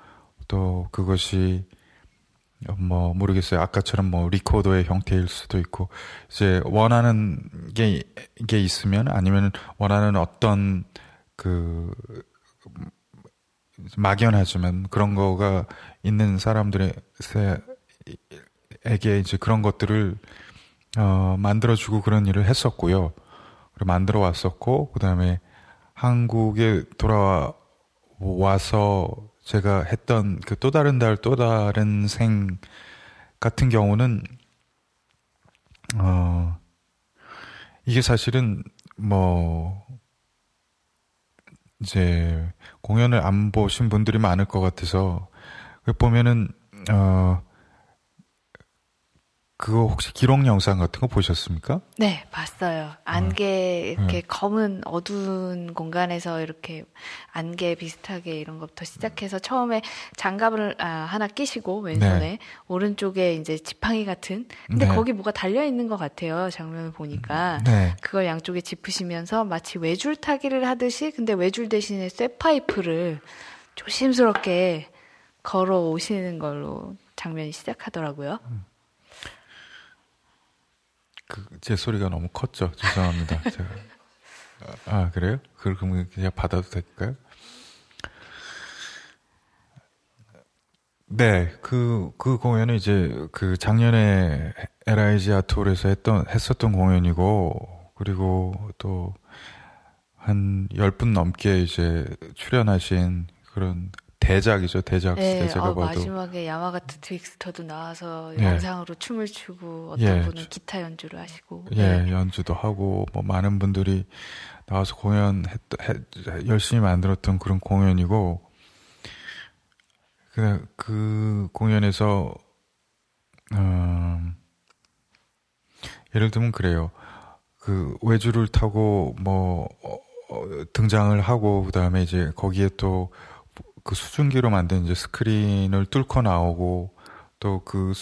또 그것이 뭐 모르겠어요. 아까처럼 뭐 리코더의 형태일 수도 있고 이제 원하는 게, 게 있으면 아니면 원하는 어떤 그 막연하지만 그런 거가 있는 사람들에게 이제 그런 것들을 어, 만들어주고 그런 일을 했었고요. 만들어 왔었고, 그 다음에 한국에 돌아와서 제가 했던 그 또 다른 달, 또 다른 생 같은 경우는, 어, 이게 사실은 뭐, 이제 공연을 안 보신 분들이 많을 것 같아서, 보면은, 어, 그거 혹시 기록 영상 같은 거 보셨습니까? 네, 봤어요. 안개 어. 이렇게 네. 검은 어두운 공간에서 이렇게 안개 비슷하게 이런 것부터 시작해서 처음에 장갑을 아, 하나 끼시고 왼손에 네. 오른쪽에 이제 지팡이 같은 근데 네. 거기 뭐가 달려 있는 것 같아요. 장면을 보니까 음, 네. 그걸 양쪽에 짚으시면서 마치 외줄 타기를 하듯이 근데 외줄 대신에 쇠파이프를 조심스럽게 걸어 오시는 걸로 장면이 시작하더라고요. 음. 그 제 소리가 너무 컸죠. 죄송합니다. 제가. 아 그래요? 그러면 그냥 받아도 될까요? 네, 그, 그 공연은 이제 그 작년에 LIG 아트홀에서 했던, 했었던 공연이고, 그리고 또 한 10분 넘게 이제 출연하신 그런 대작이죠, 대작. 네, 제가 어, 봐도. 마지막에 야마가트 트윅스터도 나와서 예. 영상으로 춤을 추고 어떤 예. 분은 기타 연주를 하시고. 예, 네. 연주도 하고 뭐 많은 분들이 나와서 공연 했, 했, 열심히 만들었던 그런 공연이고 그, 그 공연에서 음, 예를 들면 그래요. 그 외주를 타고 뭐 어, 어, 등장을 하고 그다음에 이제 거기에 또 그 수증기로 만든 이제 스크린을 뚫고 나오고 또 그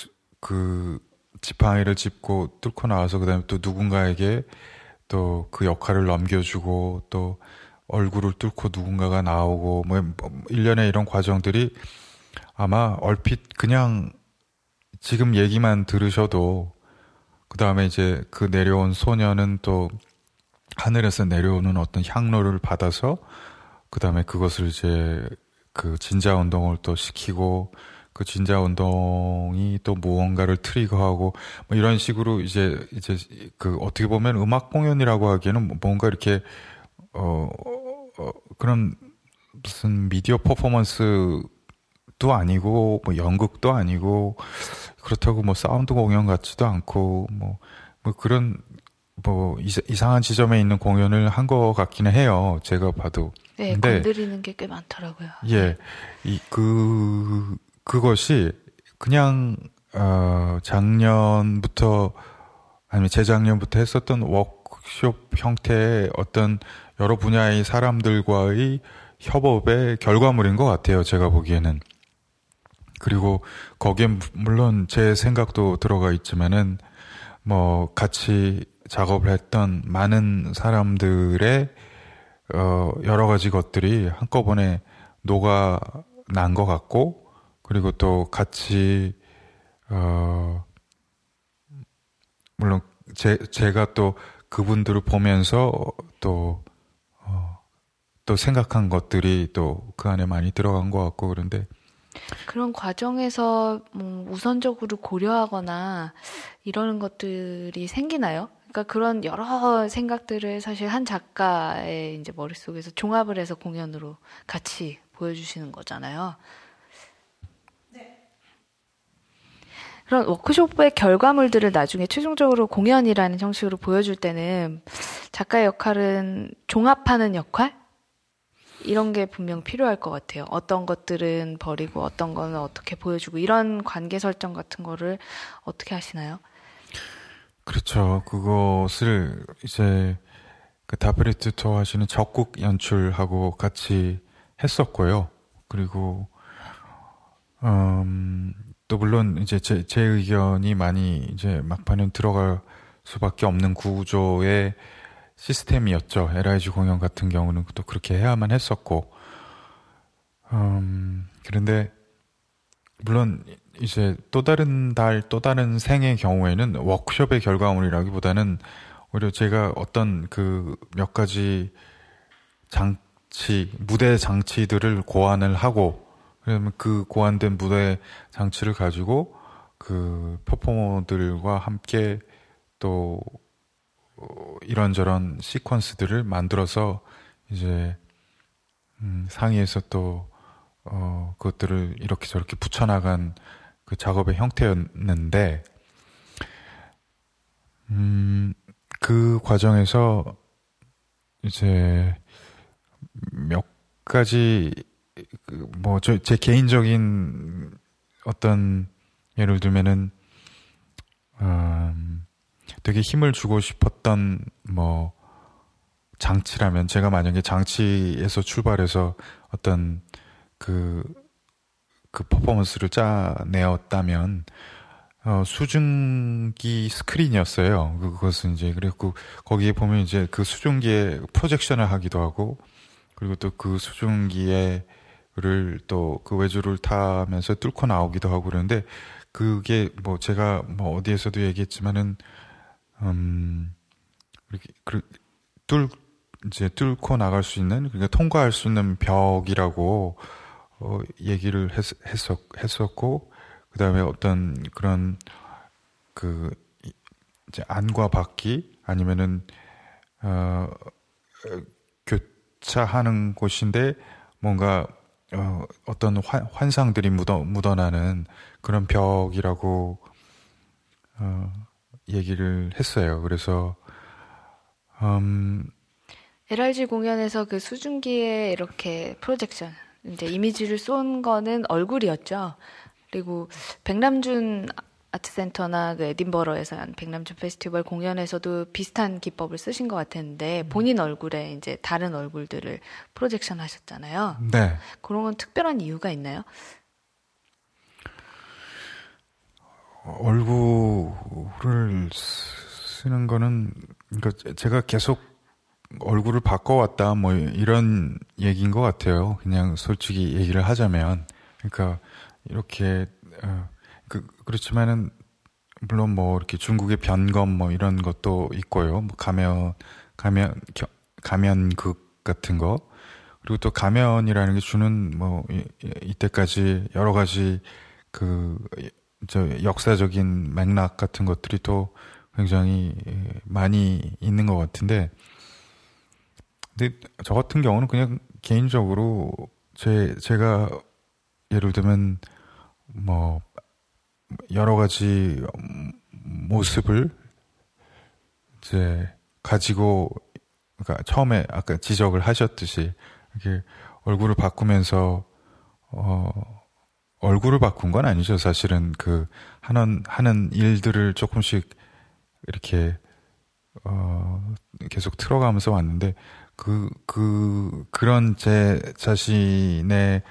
그 지팡이를 짚고 뚫고 나와서 그다음에 또 누군가에게 또 그 역할을 넘겨주고 또 얼굴을 뚫고 누군가가 나오고 뭐, 뭐 일련의 이런 과정들이 아마 얼핏 그냥 지금 얘기만 들으셔도 그 다음에 이제 그 내려온 소녀는 또 하늘에서 내려오는 어떤 향로를 받아서 그 다음에 그것을 이제 그 진자 운동을 또 시키고 그 진자 운동이 또 무언가를 트리거하고 뭐 이런 식으로 이제 이제 그 어떻게 보면 음악 공연이라고 하기에는 뭔가 이렇게 어, 어 그런 무슨 미디어 퍼포먼스도 아니고 뭐 연극도 아니고 그렇다고 뭐 사운드 공연 같지도 않고 뭐, 뭐 그런 뭐 이상한 지점에 있는 공연을 한 것 같기는 해요. 제가 봐도. 네, 근데, 건드리는 게 꽤 많더라고요. 예, 이 그 그것이 그냥 어 작년부터 아니면 재작년부터 했었던 워크숍 형태의 어떤 여러 분야의 사람들과의 협업의 결과물인 것 같아요. 제가 보기에는. 그리고 거기에 물론 제 생각도 들어가 있지만은 뭐 같이 작업을 했던 많은 사람들의 어, 여러 가지 것들이 한꺼번에 녹아 난 것 같고, 그리고 또 같이, 어, 물론 제, 제가 또 그분들을 보면서 또, 어, 또 생각한 것들이 또 그 안에 많이 들어간 것 같고, 그런데 그런 과정에서 뭐 우선적으로 고려하거나 이러는 것들이 생기나요? 그러니까 그런 여러 생각들을 사실 한 작가의 이제 머릿속에서 종합을 해서 공연으로 같이 보여주시는 거잖아요. 네. 그런 워크숍의 결과물들을 나중에 최종적으로 공연이라는 형식으로 보여줄 때는 작가의 역할은 종합하는 역할? 이런 게 분명 필요할 것 같아요. 어떤 것들은 버리고 어떤 거는 어떻게 보여주고 이런 관계 설정 같은 거를 어떻게 하시나요? 그렇죠. 그것을 이제 그 다브리트 투어 하시는 적국 연출하고 같이 했었고요. 그리고 음, 또 물론 이제 제, 제 의견이 많이 이제 막판은 들어갈 수밖에 없는 구조의 시스템이었죠. LIG 공연 같은 경우는 또 그렇게 해야만 했었고, 음, 그런데 물론 이제 또 다른 달, 또 다른 생의 경우에는 워크숍의 결과물이라기보다는 오히려 제가 어떤 그 몇 가지 장치, 무대 장치들을 고안을 하고, 그러면 그 고안된 무대 장치를 가지고 그 퍼포머들과 함께 또 이런저런 시퀀스들을 만들어서 이제 음, 상의에서 또 어, 그것들을 이렇게 저렇게 붙여나간 그 작업의 형태였는데, 음, 그 과정에서 이제 몇 가지, 그 뭐, 저, 제 개인적인 어떤, 예를 들면은, 음, 되게 힘을 주고 싶었던, 뭐, 장치라면, 제가 만약에 장치에서 출발해서 어떤 그, 그 퍼포먼스를 짜내었다면, 어, 수증기 스크린이었어요. 그것은 이제, 그리고 거기에 보면 이제 그 수증기에 프로젝션을 하기도 하고, 그리고 또 그 수증기에, 를 또 그 외주를 타면서 뚫고 나오기도 하고 그러는데, 그게 뭐 제가 뭐 어디에서도 얘기했지만은, 음, 이렇게, 그, 뚫, 이제 뚫고 나갈 수 있는, 그러니까 통과할 수 있는 벽이라고, 어, 얘기를 했, 했었, 했었고, 그 다음에 어떤 그런, 그, 이제 안과 바퀴, 아니면은, 어, 교차하는 곳인데, 뭔가, 어, 어떤 환, 환상들이 묻어, 묻어나는 그런 벽이라고, 어, 얘기를 했어요. 그래서, 음, LRG 공연에서 그 수증기에 이렇게 프로젝션, 이제 이미지를 쏜 거는 얼굴이었죠. 그리고 백남준 아트센터나 그 에딘버러에서 한 백남준 페스티벌 공연에서도 비슷한 기법을 쓰신 것 같았는데 음. 본인 얼굴에 이제 다른 얼굴들을 프로젝션 하셨잖아요. 네. 그런 건 특별한 이유가 있나요? 얼굴을 쓰는 거는 그러니까 제가 계속 얼굴을 바꿔왔다 뭐 이런 얘기인 것 같아요. 그냥 솔직히 얘기를 하자면 그러니까 이렇게 어, 그 그렇지만은 물론 뭐 이렇게 중국의 변검 뭐 이런 것도 있고요. 뭐 가면 가면 겨, 가면극 같은 거 그리고 또 가면이라는 게 주는 뭐 이, 이때까지 여러 가지 그 저 역사적인 맥락 같은 것들이 또 굉장히 많이 있는 것 같은데 근데 저 같은 경우는 그냥 개인적으로 제 제가 예를 들면 뭐 여러 가지 모습을 이제 가지고 그러니까 처음에 아까 지적을 하셨듯이 이렇게 얼굴을 바꾸면서 어 얼굴을 바꾼 건 아니죠. 사실은 그 하는 하는 일들을 조금씩 이렇게 어 계속 틀어가면서 왔는데 그, 그, 그런 제 자신의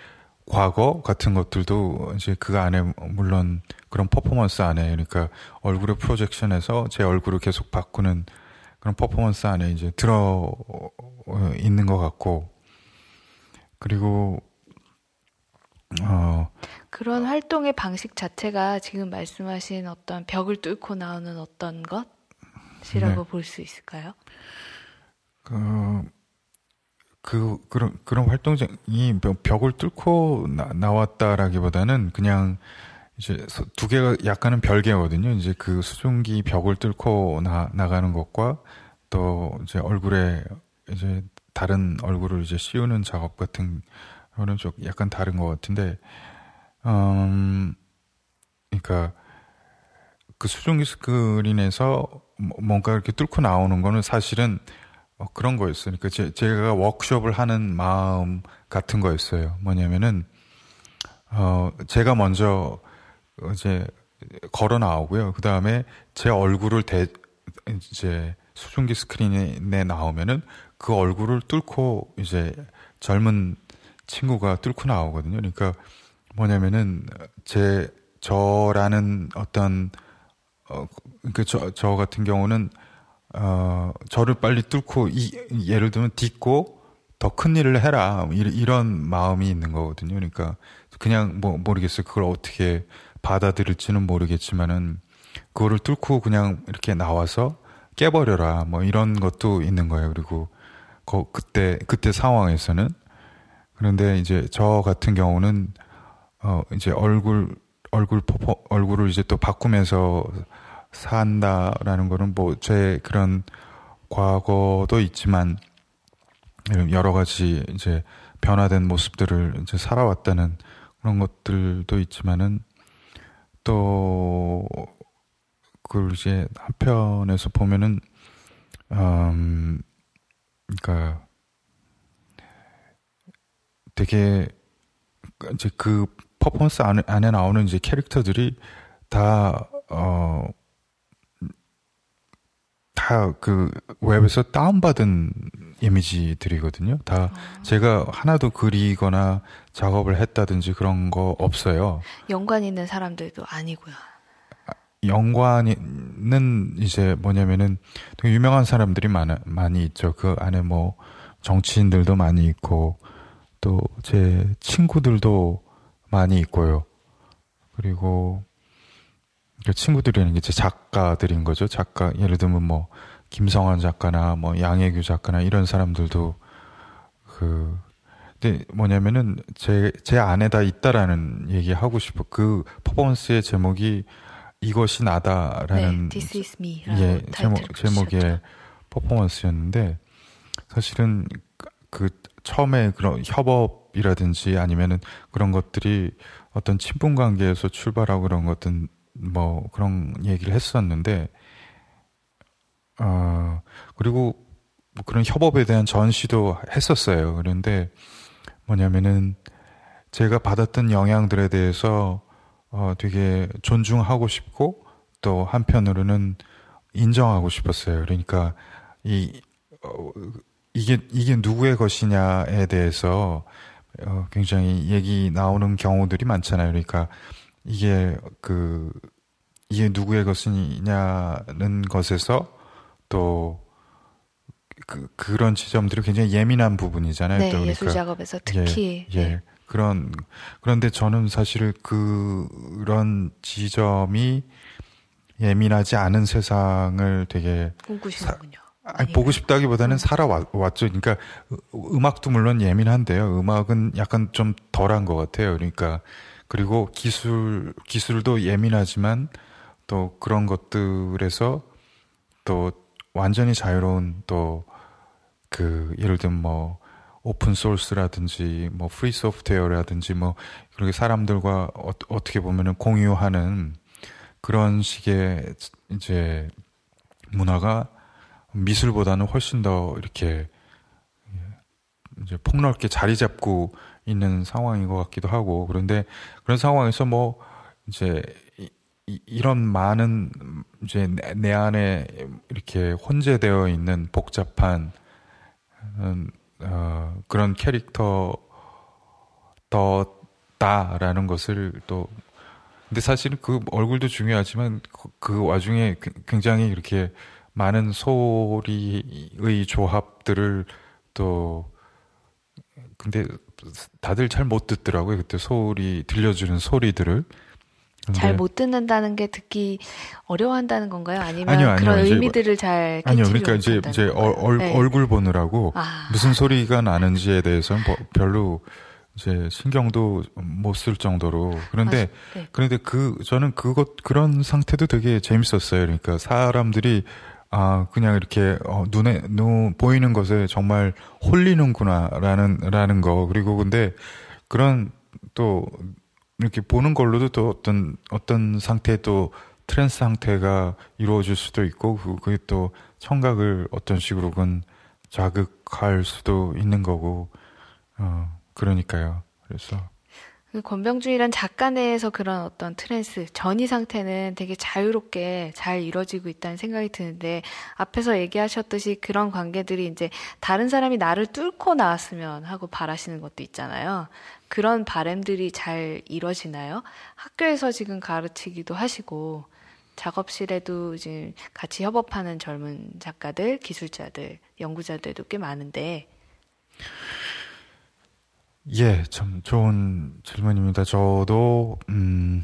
과거 같은 것들도 이제 그 안에 물론 그런 퍼포먼스 안에 그러니까 얼굴의 프로젝션에서 제 얼굴을 계속 바꾸는 그런 퍼포먼스 안에 이제 들어 있는 것 같고 그리고 어 그런 활동의 방식 자체가 지금 말씀하신 어떤 벽을 뚫고 나오는 어떤 것이라고 네. 볼수 있을까요? 그 그, 그런, 그런 활동이 벽을 뚫고 나, 왔다라기보다는 그냥 이제 두 개가 약간은 별개거든요. 이제 그 수증기 벽을 뚫고 나, 나가는 것과 또 이제 얼굴에 이제 다른 얼굴을 이제 씌우는 작업 같은 거는 좀 약간 다른 것 같은데, 음, 그러니까 그 수증기 스크린에서 뭐, 뭔가 이렇게 뚫고 나오는 거는 사실은 어, 그런 거였어요. 그러니까 제, 제가 워크숍을 하는 마음 같은 거였어요. 뭐냐면은 어 제가 먼저 이제 걸어 나오고요. 그 다음에 제 얼굴을 대 이제 수증기 스크린에 나오면은 그 얼굴을 뚫고 이제 젊은 친구가 뚫고 나오거든요. 그러니까 뭐냐면은 제 저라는 어떤 어 그러니까 저, 저 같은 경우는 어 저를 빨리 뚫고 이 예를 들면 딛고 더 큰 일을 해라 이런 마음이 있는 거거든요. 그러니까 그냥 뭐 모르겠어요. 그걸 어떻게 받아들일지는 모르겠지만은 그거를 뚫고 그냥 이렇게 나와서 깨버려라 뭐 이런 것도 있는 거예요. 그리고 그 그때 그때 상황에서는 그런데 이제 저 같은 경우는 어 이제 얼굴 얼굴 퍼포 얼굴을 이제 또 바꾸면서 산다라는 거는 뭐 제 그런 과거도 있지만 여러 가지 이제 변화된 모습들을 이제 살아왔다는 그런 것들도 있지만은 또 그걸 이제 한편에서 보면은 음 그러니까 되게 이제 그 퍼포먼스 안에, 안에 나오는 이제 캐릭터들이 다, 어, 다 그 웹에서 다운받은 이미지들이거든요. 다 어. 제가 하나도 그리거나 작업을 했다든지 그런 거 없어요. 연관 있는 사람들도 아니고요. 연관은 이제 뭐냐면은 되게 유명한 사람들이 많아, 많이 있죠. 그 안에 뭐 정치인들도 많이 있고 또 제 친구들도 많이 있고요. 그리고 그 친구들이라는 게제 작가들인 거죠. 작가 예를 들면 뭐 김성환 작가나 뭐 양혜규 작가나 이런 사람들도 그 근데 뭐냐면은 제 제 안에 다 있다라는 얘기 하고 싶어. 그 퍼포먼스의 제목이 이것이 나다라는 네, This is me 예 제목 제목의 퍼포먼스였는데 사실은 그 처음에 그런 협업이라든지 아니면은 그런 것들이 어떤 친분 관계에서 출발하고 그런 것든 뭐 그런 얘기를 했었는데 어 그리고 뭐 그런 협업에 대한 전시도 했었어요. 그런데 뭐냐면은 제가 받았던 영향들에 대해서 어 되게 존중하고 싶고 또 한편으로는 인정하고 싶었어요. 그러니까 이 어, 이게 이게 누구의 것이냐에 대해서 어, 굉장히 얘기 나오는 경우들이 많잖아요. 그러니까 이게 그 이게 누구의 것이냐는 것에서 또 그, 그런 지점들이 굉장히 예민한 부분이잖아요. 네, 또 그러니까 예술 작업에서 특히. 예, 예. 그런, 그런데 저는 사실 그런 지점이 예민하지 않은 세상을 되게. 꿈꾸시는군요. 아니, 보고 싶다기보다는 음. 살아왔죠. 그러니까 음악도 물론 예민한데요. 음악은 약간 좀 덜한 것 같아요. 그러니까 그리고 기술 기술도 예민하지만 또 그런 것들에서 또 완전히 자유로운 또 그 예를 들면 뭐 open source라든지 뭐 free software라든지 뭐 그렇게 사람들과 어, 떻게 보면은 공유하는 그런 식의 이제 문화가 미술보다는 훨씬 더 이렇게 이제 폭넓게 자리 잡고 있는 상황인 것 같기도 하고. 그런데 그런 상황에서 뭐 이제 이, 이런 많은 이제 내, 내 안에 이렇게 혼재되어 있는 복잡한 음, 어, 그런 캐릭터 더다라는 것을 또 근데 사실은 그 얼굴도 중요하지만 그, 그 와중에 굉장히 이렇게 많은 소리의 조합들을 또 근데 다들 잘 못 듣더라고요. 그때 소리 들려주는 소리들을 잘 못 듣는다는 게 듣기 어려워한다는 건가요? 아니면 아니요, 아니요. 그런 의미들을 잘 아니요. 그러니까 이제 이제 얼, 네. 얼굴 보느라고 아. 무슨 소리가 나는지에 대해서는 뭐 별로 이제 신경도 못 쓸 정도로 그런데 아, 네. 그런데 그 저는 그것 그런 상태도 되게 재밌었어요. 그러니까 사람들이 아, 그냥 이렇게, 어, 눈에, 눈, 보이는 것에 정말 홀리는구나, 라는, 라는 거. 그리고 근데 그런 또, 이렇게 보는 걸로도 또 어떤, 어떤 상태에 또 trance 상태가 이루어질 수도 있고 그, 그게 또 청각을 어떤 식으로건 자극할 수도 있는 거고 어 그러니까요. 그래서 그 권병준이란 작가 내에서 그런 어떤 트랜스 전이 상태는 되게 자유롭게 잘 이루어지고 있다는 생각이 드는데 앞에서 얘기하셨듯이 그런 관계들이 이제 다른 사람이 나를 뚫고 나왔으면 하고 바라시는 것도 있잖아요. 그런 바램들이 잘 이루어지나요? 학교에서 지금 가르치기도 하시고 작업실에도 이제 같이 협업하는 젊은 작가들, 기술자들, 연구자들도 꽤 많은데 예, 참 좋은 질문입니다. 저도 음,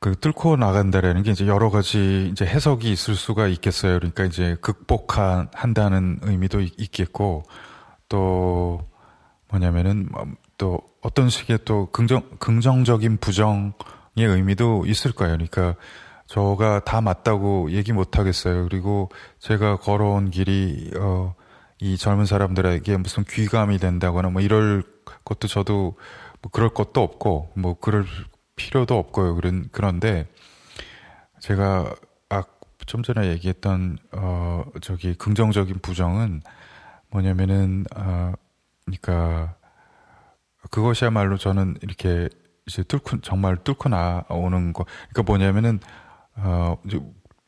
그 뚫고 나간다라는 게 이제 여러 가지 이제 해석이 있을 수가 있겠어요. 그러니까 이제 극복한 한다는 의미도 있, 겠고 또 뭐냐면은 뭐또 어떤 식의 또 긍정 긍정적인 부정의 의미도 있을 거예요. 그러니까 저가 다 맞다고 얘기 못 하겠어요. 그리고 제가 걸어온 길이 어 이 젊은 사람들에게 무슨 귀감이 된다거나 뭐 이럴 것도 저도 뭐 그럴 것도 없고 뭐 그럴 필요도 없고요. 그런 그런데 제가 아좀 전에 얘기했던 어 저기 긍정적인 부정은 뭐냐면은 어 그러니까 그것이야말로 저는 이렇게 이제 뚫고 정말 뚫고 나오는 거 그러니까 뭐냐면은 어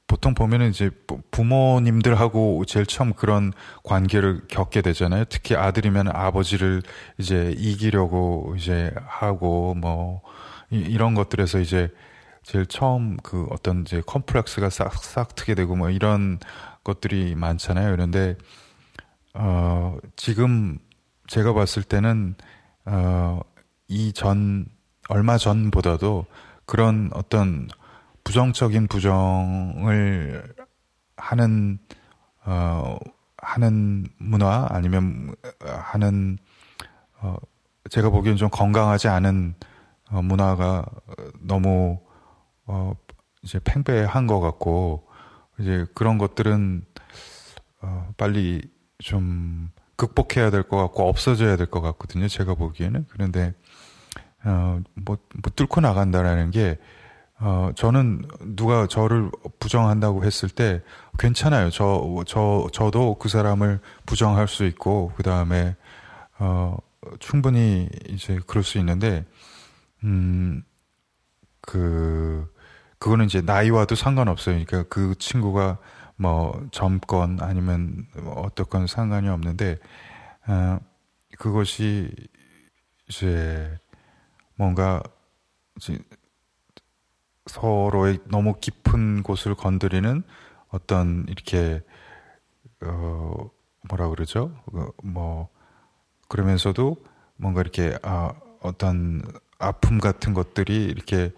보통 보면은 이제 부모님들하고 제일 처음 그런 관계를 겪게 되잖아요. 특히 아들이면 아버지를 이제 이기려고 이제 하고 뭐 이, 런 것들에서 이제 제일 처음 그 어떤 이제 컴플렉스가 싹싹 트게 되고 뭐 이런 것들이 많잖아요. 그런데 어 지금 제가 봤을 때는 어이 전 얼마 전보다도 그런 어떤 부정적인 부정을 하는 어 하는 문화 아니면 하는 어 제가 보기엔 좀 건강하지 않은 어 문화가 너무 어 이제 팽배한 것 같고 이제 그런 것들은 어 빨리 좀 극복해야 될 것 같고 없어져야 될 것 같거든요. 제가 보기에는 그런데 어뭐 뭐 뚫고 나간다라는 게 어, 저는 누가 저를 부정한다고 했을 때 괜찮아요. 저, 저, 저도 그 사람을 부정할 수 있고, 그 다음에, 어, 충분히 이제 그럴 수 있는데, 음, 그, 그거는 이제 나이와도 상관없어요. 그러니까 그 친구가 뭐 젊건 아니면 어떻건 상관이 없는데, 어, 그것이 이제 뭔가 서로의 너무 깊은 곳을 건드리는 어떤 이렇게 어 뭐라 그러죠? 그뭐 그러면서도 뭔가 이렇게 아 어떤 아픔 같은 것들이 이렇게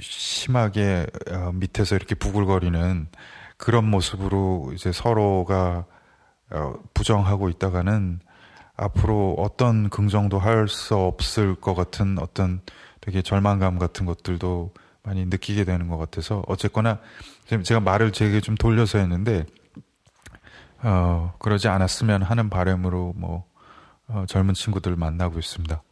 심하게 어, 밑에서 이렇게 부글거리는 그런 모습으로 이제 서로가 어, 부정하고 있다가는 앞으로 어떤 긍정도 할 수 없을 것 같은 어떤 되게 절망감 같은 것들도 많이 느끼게 되는 것 같아서 어쨌거나 제가 말을 되게 좀 돌려서 했는데 어, 그러지 않았으면 하는 바람으로 뭐 어, 젊은 친구들 만나고 있습니다.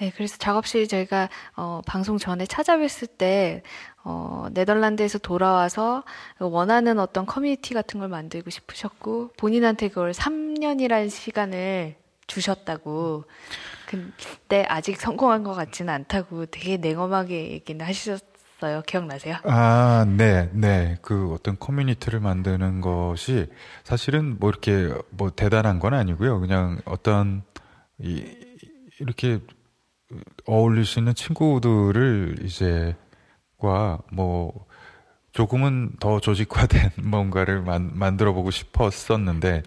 네, 그래서 작업실 저희가 어, 방송 전에 찾아뵀을 때 어, 네덜란드에서 돌아와서 원하는 어떤 커뮤니티 같은 걸 만들고 싶으셨고 본인한테 그걸 3년이라는 시간을 주셨다고. 근데 아직 성공한 것 같지는 않다고 되게 냉엄하게 얘기는 하셨어요. 기억나세요? 아, 네, 네. 그 어떤 커뮤니티를 만드는 것이 사실은 뭐 이렇게 뭐 대단한 건 아니고요. 그냥 어떤 이, 이렇게 어울릴 수 있는 친구들을 이제 과뭐 조금은 더 조직화된 뭔가를 만, 만들어 보고 싶었었는데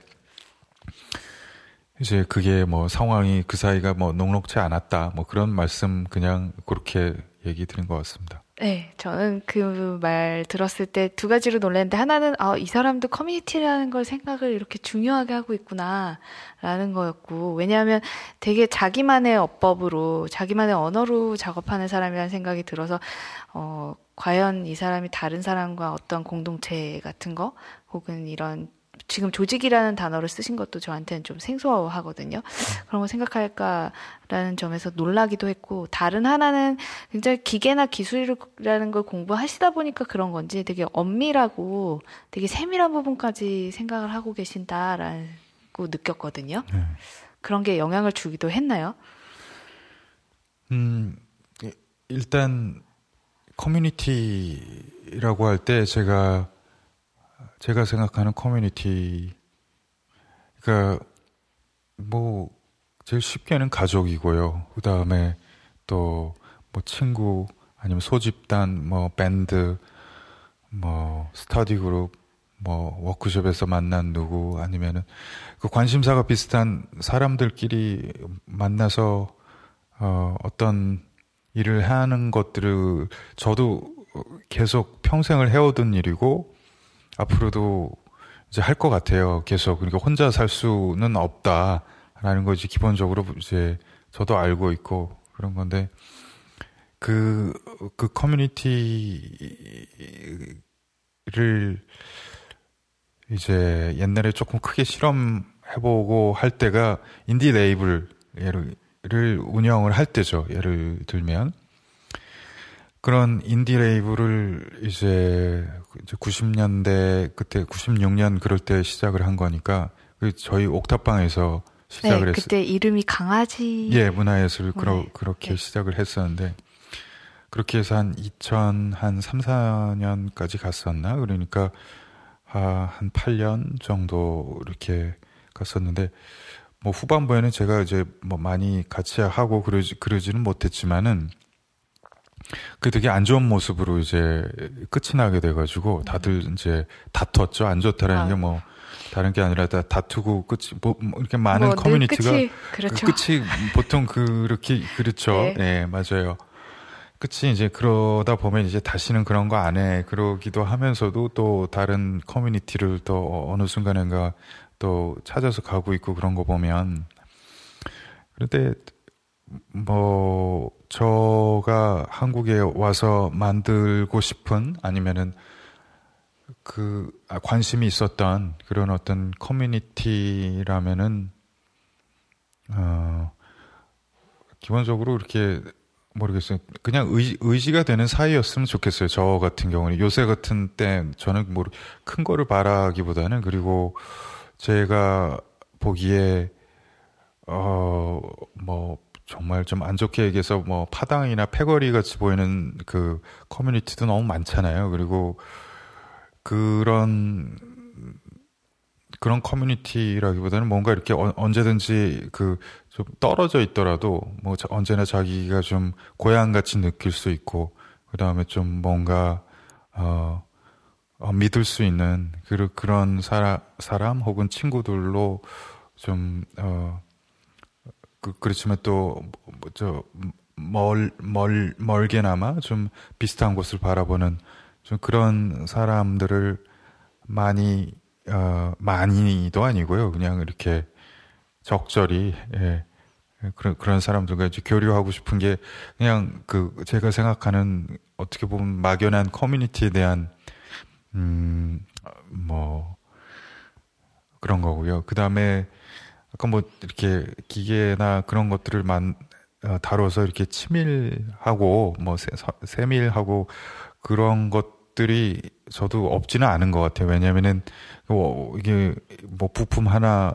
이제 그게 뭐 상황이 그 사이가 뭐 녹록치 않았다. 뭐 그런 말씀 그냥 그렇게 얘기 드린 것 같습니다. 네, 저는 그 말 들었을 때 두 가지로 놀랐는데 하나는 아, 이 사람도 커뮤니티라는 걸 생각을 이렇게 중요하게 하고 있구나라는 거였고 왜냐하면 되게 자기만의 어법으로 자기만의 언어로 작업하는 사람이라는 생각이 들어서 어 과연 이 사람이 다른 사람과 어떤 공동체 같은 거 혹은 이런 지금 조직이라는 단어를 쓰신 것도 저한테는 좀 생소하거든요. 그런 거 생각할까라는 점에서 놀라기도 했고 다른 하나는 굉장히 기계나 기술이라는 걸 공부하시다 보니까 그런 건지 되게 엄밀하고 되게 세밀한 부분까지 생각을 하고 계신다라고 느꼈거든요. 네. 그런 게 영향을 주기도 했나요? 음, 일단 커뮤니티라고 할 때 제가 제가 생각하는 커뮤니티 그러니까 뭐 제일 쉽게는 가족이고요. 그 다음에 또 뭐 친구 아니면 소집단 뭐 밴드 뭐 스터디 그룹 뭐 워크숍에서 만난 누구 아니면은 그 관심사가 비슷한 사람들끼리 만나서 어 어떤 일을 하는 것들을 저도 계속 평생을 해오던 일이고 앞으로도 이제 할 것 같아요. 계속 그러니까 혼자 살 수는 없다라는 거지 기본적으로 이제 저도 알고 있고 그런 건데 그그 그 커뮤니티를 이제 옛날에 조금 크게 실험해보고 할 때가 인디 레이블 예를 를 운영을 할 때죠. 예를 들면 그런 인디 레이블을 이제 90년대 그때 96년 그럴 때 시작을 한 거니까 그 저희 옥탑방에서 시작을 네, 했어요. 그때 이름이 강아지 예 문화예술 그러, 네. 그렇게 네. 시작을 했었는데 그렇게 해서 한 2000, 한 3, 4년까지 갔었나? 그러니까, 아, 한 8년 정도 이렇게 갔었는데, 뭐 후반부에는 제가 이제 뭐 많이 같이 하고 그러지, 그러지는 못했지만은, 그 되게 안 좋은 모습으로 이제 끝이 나게 돼가지고 다들 이제 다퉜죠. 안 좋다라는 아. 게뭐 다른 게 아니라 다 다투고 끝이 뭐, 뭐 이렇게 많은 뭐 커뮤니티가 끝이, 그렇죠. 그 끝이 보통 그렇게 그렇죠. 네. 네, 맞아요. 끝이 이제 그러다 보면 이제 다시는 그런 거 안 해. 그러기도 하면서도 또 다른 커뮤니티를 또 어느 순간인가 또 찾아서 가고 있고 그런 거 보면 그런데 뭐 저가 한국에 와서 만들고 싶은 아니면은 그 아, 관심이 있었던 그런 어떤 커뮤니티라면은 어 기본적으로 이렇게 모르겠어요. 그냥 의, 의지가 되는 사이였으면 좋겠어요. 저 같은 경우는 요새 같은 때 저는 뭐큰 거를 바라기보다는 그리고 제가 보기에 어뭐 정말 좀 안 좋게 얘기해서 뭐 파당이나 패거리 같이 보이는 그 커뮤니티도 너무 많잖아요. 그리고 그런 그런 커뮤니티라기보다는 뭔가 이렇게 언제든지 그 좀 떨어져 있더라도 뭐 언제나 자기가 좀 고향같이 느낄 수 있고 그 다음에 좀 뭔가 어, 어 믿을 수 있는 그, 그런 사람, 사람 혹은 친구들로 좀 어, 그, 그렇지만 또저 멀, 멀, 멀게나마 좀 비슷한 곳을 바라보는 좀 그런 사람들을 많이 어, 많이도 아니고요. 그냥 이렇게 적절히, 예. 그런, 그런 사람들과 이제 교류하고 싶은 게 그냥 그 제가 생각하는 어떻게 보면 막연한 커뮤니티에 대한, 음, 뭐, 그런 거고요. 그 다음에 아까 뭐 이렇게 기계나 그런 것들을 만, 어, 다뤄서 이렇게 치밀하고 뭐 세, 세밀하고 그런 것들이 저도 없지는 않은 것 같아요. 왜냐면은 뭐 이게 뭐 부품 하나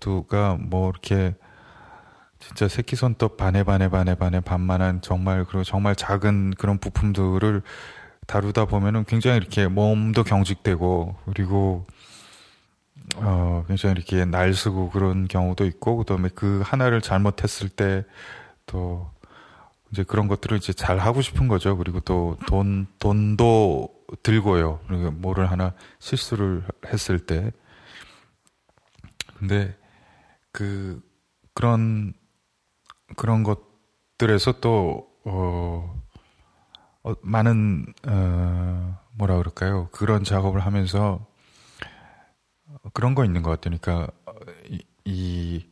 두가 뭐 이렇게 진짜 새끼 손톱 반에 반에 반에 반에 반만한 정말 그리고 정말 작은 그런 부품들을 다루다 보면은 굉장히 이렇게 몸도 경직되고 그리고 어 굉장히 이렇게 날쓰고 그런 경우도 있고 그 다음에 그 하나를 잘못했을 때 또 이제 그런 것들을 이제 잘 하고 싶은 거죠. 그리고 또 돈 돈도 들고요. 그러니까 뭐를 하나 실수를 했을 때. 근데 그 그런 그런 것들에서 또 어, 어 많은 어 뭐라 그럴까요? 그런 작업을 하면서 그런 거 있는 것 같아요. 그러니까 이, 이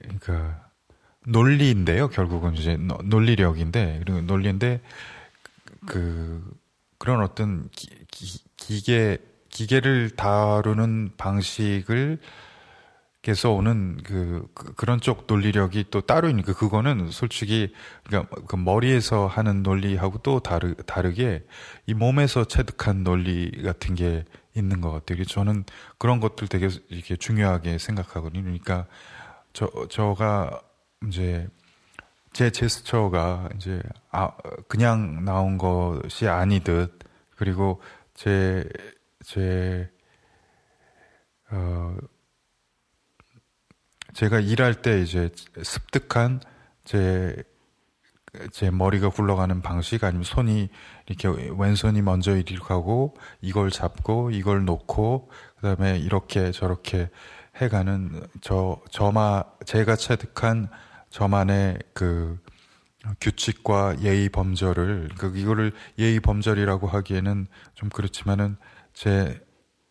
그러니까 논리인데요. 결국은 이제 논리력인데 그리고 논리인데 그 그런 어떤 기, 기, 기계 기계를 다루는 방식을 께서 오는 그, 그, 런 쪽 논리력이 또 따로 있는 그 그거는 솔직히 그러니까 그 머리에서 하는 논리하고 또 다르 다르게 이 몸에서 체득한 논리 같은 게 있는 것 같아요. 저는 그런 것들 되게 이렇게 중요하게 생각하거든요. 그러니까 저 저가 이제 제 제스처가 이제 아 그냥 나온 것이 아니듯 그리고 제 제 어 제가 일할 때 이제 습득한 제, 제 머리가 굴러가는 방식 아니면 손이 이렇게 왼손이 먼저 이리로 가고 이걸 잡고 이걸 놓고 그다음에 이렇게 저렇게 해가는 저 저마 제가 체득한 저만의 그 규칙과 예의 범절을 그 이거를 예의 범절이라고 하기에는 좀 그렇지만은 제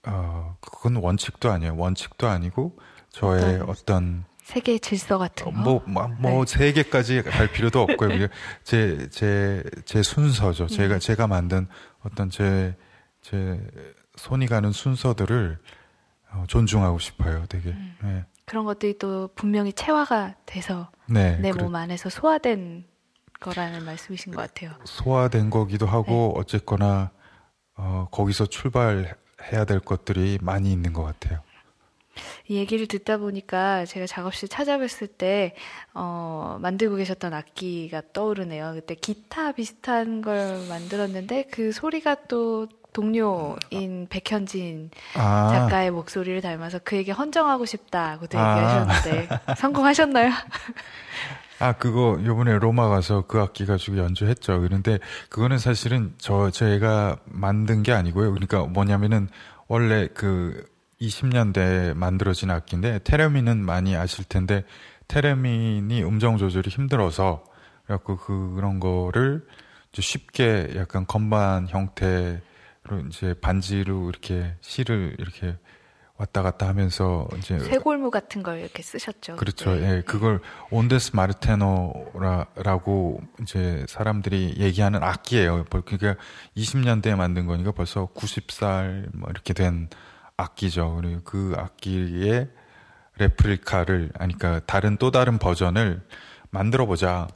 어, 그건 원칙도 아니에요. 원칙도 아니고 저의 어떤 세계 질서 같은 거. 뭐, 뭐, 뭐 네. 세계까지 갈 필요도 없고요. 제, 제, 제 순서죠. 제가, 음. 제가 만든 어떤 제, 제 손이 가는 순서들을 어, 존중하고 싶어요. 되게. 음. 네. 그런 것들이 또 분명히 체화가 돼서 네, 내몸 그래. 안에서 소화된 거라는 말씀이신 것 같아요. 소화된 거기도 하고 네. 어쨌거나 어, 거기서 출발해야 될 것들이 많이 있는 것 같아요. 이 얘기를 듣다 보니까 제가 작업실 찾아뵀을 때, 어, 만들고 계셨던 악기가 떠오르네요. 그때 기타 비슷한 걸 만들었는데 그 소리가 또 동료인 백현진 아. 작가의 목소리를 닮아서 그에게 헌정하고 싶다고도 아. 얘기하셨는데 성공하셨나요? 아, 그거 요번에 로마 가서 그 악기 가지고 연주했죠. 그런데 그거는 사실은 저 제가 만든 게 아니고요. 그러니까 뭐냐면은 원래 그 20년대에 만들어진 악기인데 테레민은 많이 아실 텐데 테레민이 음정 조절이 힘들어서 그래갖고 그런 거를 쉽게 약간 건반 형태로 이제 반지로 이렇게 실을 이렇게 왔다 갔다 하면서 이제 쇄골무 같은 걸 이렇게 쓰셨죠. 그렇죠. 네. 예, 그걸 온데스 마르테노라고 이제 사람들이 얘기하는 악기예요. 그러니까 20년대에 만든 거니까 벌써 90살 뭐 이렇게 된 악기죠. 그리고 그 악기의 레플리카를, 아니, 그러니까 다른 또 다른 버전을 만들어 보자.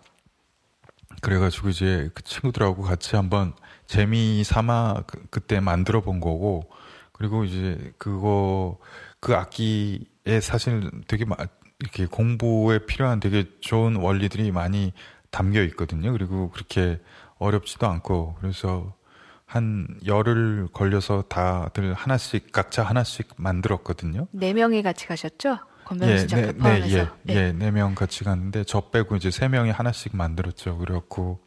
그래가지고 이제 그 친구들하고 같이 한번 재미 삼아 그, 그때 만들어 본 거고, 그리고 이제 그거, 그 악기에 사실 되게 마, 이렇게 공부에 필요한 되게 좋은 원리들이 많이 담겨 있거든요. 그리고 그렇게 어렵지도 않고, 그래서 한 열흘 걸려서 다들 하나씩 각자 하나씩 만들었거든요. 네 명이 같이 가셨죠? 건변수 예, 네, 네, 예, 네. 예, 네 명 같이 갔는데 저 빼고 이제 세 명이 하나씩 만들었죠. 그래갖고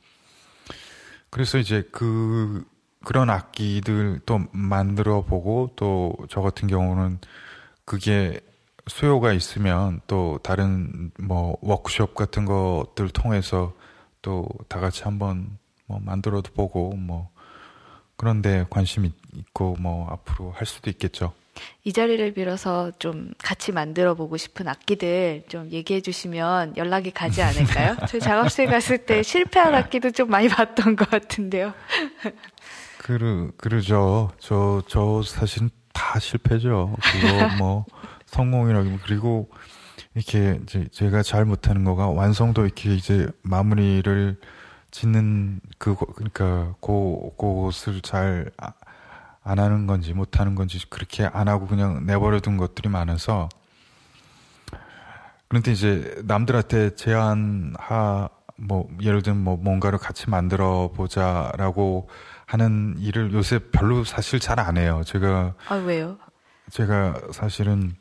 그래서 이제 그 그런 악기들 또 만들어 보고 또 저 같은 경우는 그게 수요가 있으면 또 다른 뭐 워크숍 같은 것들 통해서 또 다 같이 한번 뭐 만들어도 보고 뭐 그런데 관심 있고 뭐 앞으로 할 수도 있겠죠. 이 자리를 빌어서 좀 같이 만들어 보고 싶은 악기들 좀 얘기해 주시면 연락이 가지 않을까요? 저희 작업실 갔을 때 실패한 악기도 좀 많이 봤던 것 같은데요. 그러, 그러죠. 저, 저 사실은 다 실패죠. 그거 뭐 성공이라고 그리고 이렇게 이제 제가 잘 못하는 거가 완성도 이렇게 이제 마무리를 짓는 그 그러니까 그 그것을 잘안 아, 하는 건지 못 하는 건지 그렇게 안 하고 그냥 내버려 둔 것들이 많아서 그런데 이제 남들한테 제안하 뭐 예를 들면 뭐 뭔가를 같이 만들어 보자라고 하는 일을 요새 별로 사실 잘 안 해요. 제가 아 왜요? 제가 사실은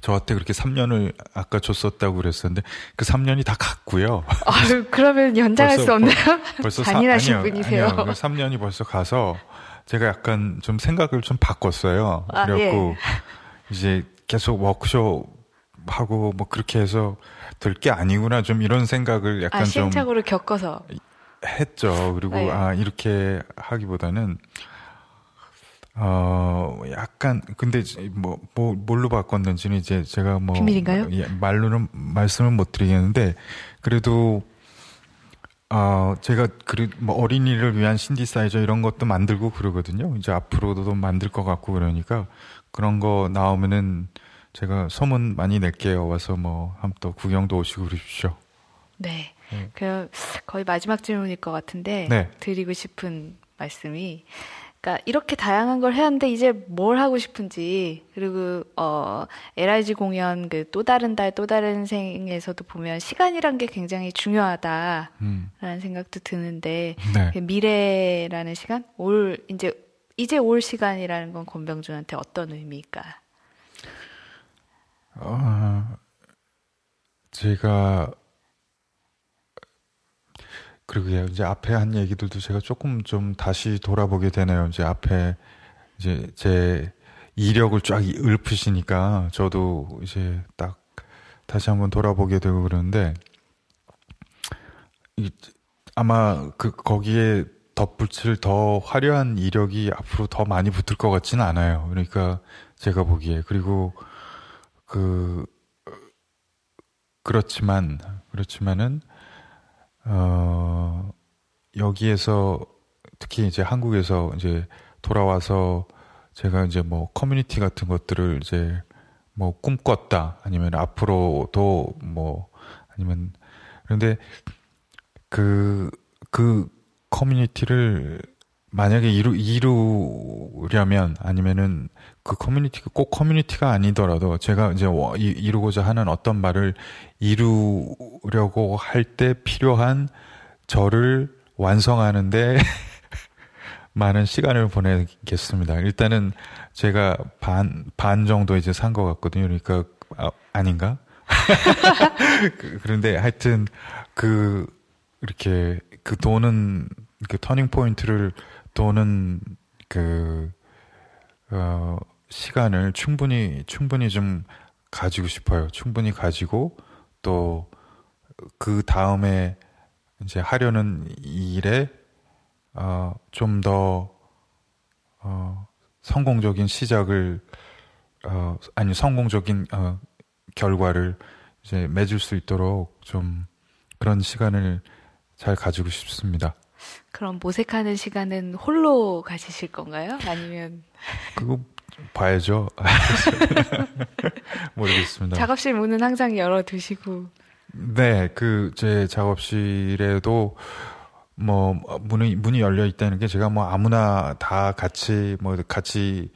저한테 그렇게 3년을 아까 줬었다고 그랬었는데 그 3년이 다 갔고요. 아, 그러면 연장할 수 없나요? 벌써 잔인하신 아니요, 분이세요. 아니요, 3년이 벌써 가서 제가 약간 좀 생각을 좀 바꿨어요. 아, 그래갖고 예. 이제 계속 워크숍 하고 뭐 그렇게 해서 될 게 아니구나 좀 이런 생각을 약간 아, 시행착오를 겪어서 했죠. 그리고 네. 아 이렇게 하기보다는 어, 약간, 근데, 뭐, 뭐, 뭘로 바꿨는지는 이제 제가 뭐. 비밀인가요? 예, 말로는 말씀을 못 드리겠는데, 그래도, 어, 제가 그, 뭐 어린이를 위한 신디사이저 이런 것도 만들고 그러거든요. 이제 앞으로도 만들 것 같고 그러니까 그런 거 나오면은 제가 소문 많이 낼게요. 와서 뭐 한번 또 구경도 오시고 그러십시오. 네. 네. 그 거의 마지막 질문일 것 같은데 네. 드리고 싶은 말씀이 그러니까 이렇게 다양한 걸 해야 하는데 이제 뭘 하고 싶은지 그리고 어 LIG 공연 그 또 다른 달 또 다른 생에서도 보면 시간이란 게 굉장히 중요하다라는 음. 생각도 드는데 네. 그 미래라는 시간 올 이제 이제 올 시간이라는 건 권병준한테 어떤 의미일까? 어, 제가 그러게요. 이제 앞에 한 얘기들도 제가 조금 좀 다시 돌아보게 되네요. 이제 앞에 이제 제 이력을 쫙 읊으시니까 저도 이제 딱 다시 한번 돌아보게 되고 그러는데 아마 그 거기에 덧붙일 더 화려한 이력이 앞으로 더 많이 붙을 것 같지는 않아요. 그러니까 제가 보기에 그리고 그 그렇지만 그렇지만은 어, 여기에서 특히 이제 한국에서 이제 돌아와서 제가 이제 뭐 커뮤니티 같은 것들을 이제 뭐 꿈꿨다 아니면 앞으로도 뭐 아니면 그런데 그그 그 커뮤니티를 만약에 이루 이루려면 아니면은 그 커뮤니티가 꼭 커뮤니티가 아니더라도 제가 이제 이루고자 하는 어떤 말을 이루려고 할 때 필요한 저를 완성하는데 많은 시간을 보내겠습니다. 일단은 제가 반, 반 정도 이제 산 것 같거든요. 그러니까, 아, 닌가 그, 그런데 하여튼, 그, 이렇게, 그 도는, 그 터닝 포인트를 도는 그, 어, 시간을 충분히, 충분히 좀 가지고 싶어요. 충분히 가지고 또 그 다음에 이제 하려는 일에 어, 좀더 어, 성공적인 시작을 어, 아니 성공적인 어, 결과를 이제 맺을 수 있도록 좀 그런 시간을 잘 가지고 싶습니다. 그럼 모색하는 시간은 홀로 가지실 건가요? 아니면 그거 봐야죠. 모르겠습니다. 작업실 문은 항상 열어 두시고. 네, 그 제 작업실에도 뭐 문이 문이 열려 있다는 게 제가 뭐 아무나 다 같이 뭐 같이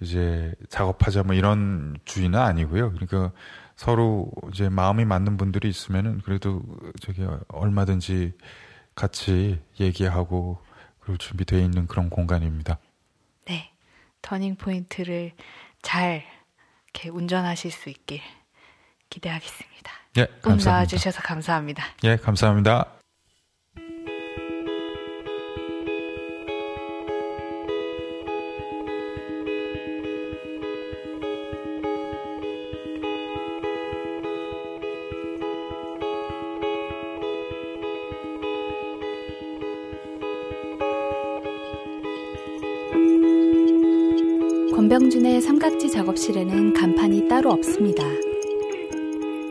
이제 작업하자 뭐 이런 주의는 아니고요. 그러니까 서로 이제 마음이 맞는 분들이 있으면은 그래도 저기 얼마든지 같이 얘기하고 그럴 준비되어 있는 그런 공간입니다. 네. 터닝 포인트를 잘 이렇게 운전하실 수 있길 기대하겠습니다. 예, 감사합니다. 나와주셔서 감사합니다. 예, 감사합니다. 권병준의 삼각지 작업실에는 간판이 따로 없습니다.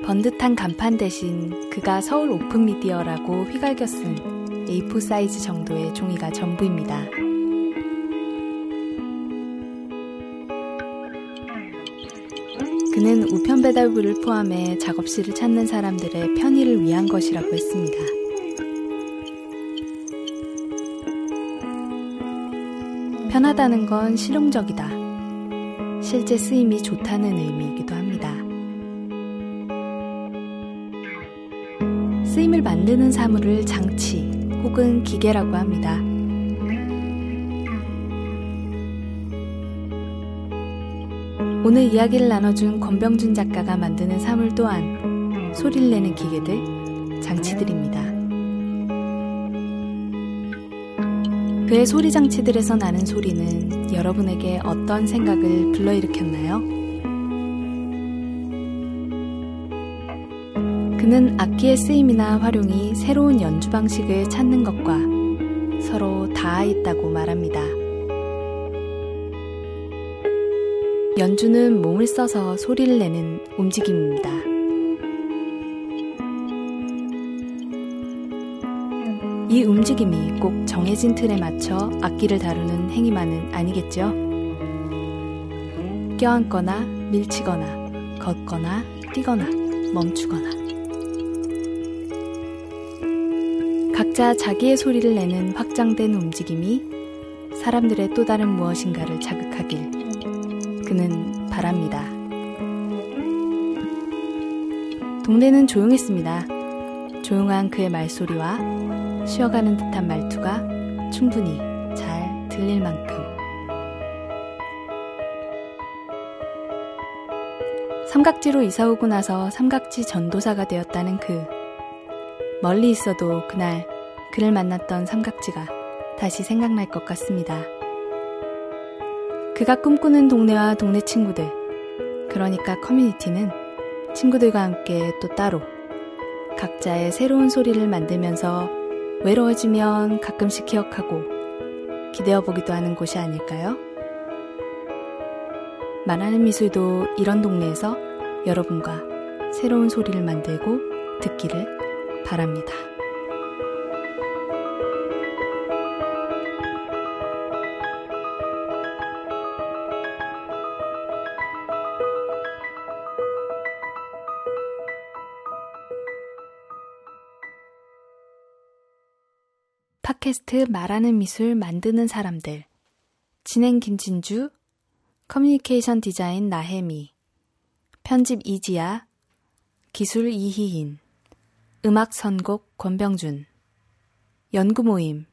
번듯한 간판 대신 그가 서울 오픈미디어라고 휘갈겨 쓴 A4 사이즈 정도의 종이가 전부입니다. 그는 우편 배달부를 포함해 작업실을 찾는 사람들의 편의를 위한 것이라고 했습니다. 편하다는 건 실용적이다. 실제 쓰임이 좋다는 의미이기도 합니다. 쓰임을 만드는 사물을 장치 혹은 기계라고 합니다. 오늘 이야기를 나눠준 권병준 작가가 만드는 사물 또한 소리를 내는 기계들, 장치들입니다. 그의 소리 장치들에서 나는 소리는 여러분에게 어떤 생각을 불러일으켰나요? 그는 악기의 쓰임이나 활용이 새로운 연주 방식을 찾는 것과 서로 닿아 있다고 말합니다. 연주는 몸을 써서 소리를 내는 움직임입니다. 움직임이 꼭 정해진 틀에 맞춰 악기를 다루는 행위만은 아니겠죠? 껴안거나 밀치거나 걷거나 뛰거나 멈추거나 각자 자기의 소리를 내는 확장된 움직임이 사람들의 또 다른 무엇인가를 자극하길 그는 바랍니다. 동네는 조용했습니다. 조용한 그의 말소리와 쉬어가는 듯한 말투가 충분히 잘 들릴 만큼. 삼각지로 이사 오고 나서 삼각지 전도사가 되었다는 그. 멀리 있어도 그날 그를 만났던 삼각지가 다시 생각날 것 같습니다. 그가 꿈꾸는 동네와 동네 친구들, 그러니까 커뮤니티는 친구들과 함께 또 따로 각자의 새로운 소리를 만들면서 외로워지면 가끔씩 기억하고 기대어 보기도 하는 곳이 아닐까요? 말하는 미술도 이런 동네에서 여러분과 새로운 소리를 만들고 듣기를 바랍니다. 팟캐스트 말하는 미술 만드는 사람들. 진행 김진주, 커뮤니케이션 디자인 나혜미, 편집 이지아, 기술 이희인, 음악 선곡 권병준, 연구 모임,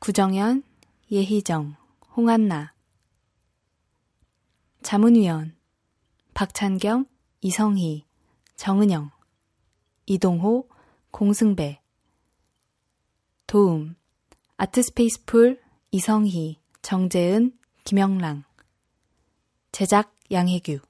구정현, 예희정, 홍한나, 자문위원, 박찬경, 이성희, 정은영, 이동호, 공승배, 도움. 아트스페이스풀 이성희, 정재은, 김영랑. 제작 양혜규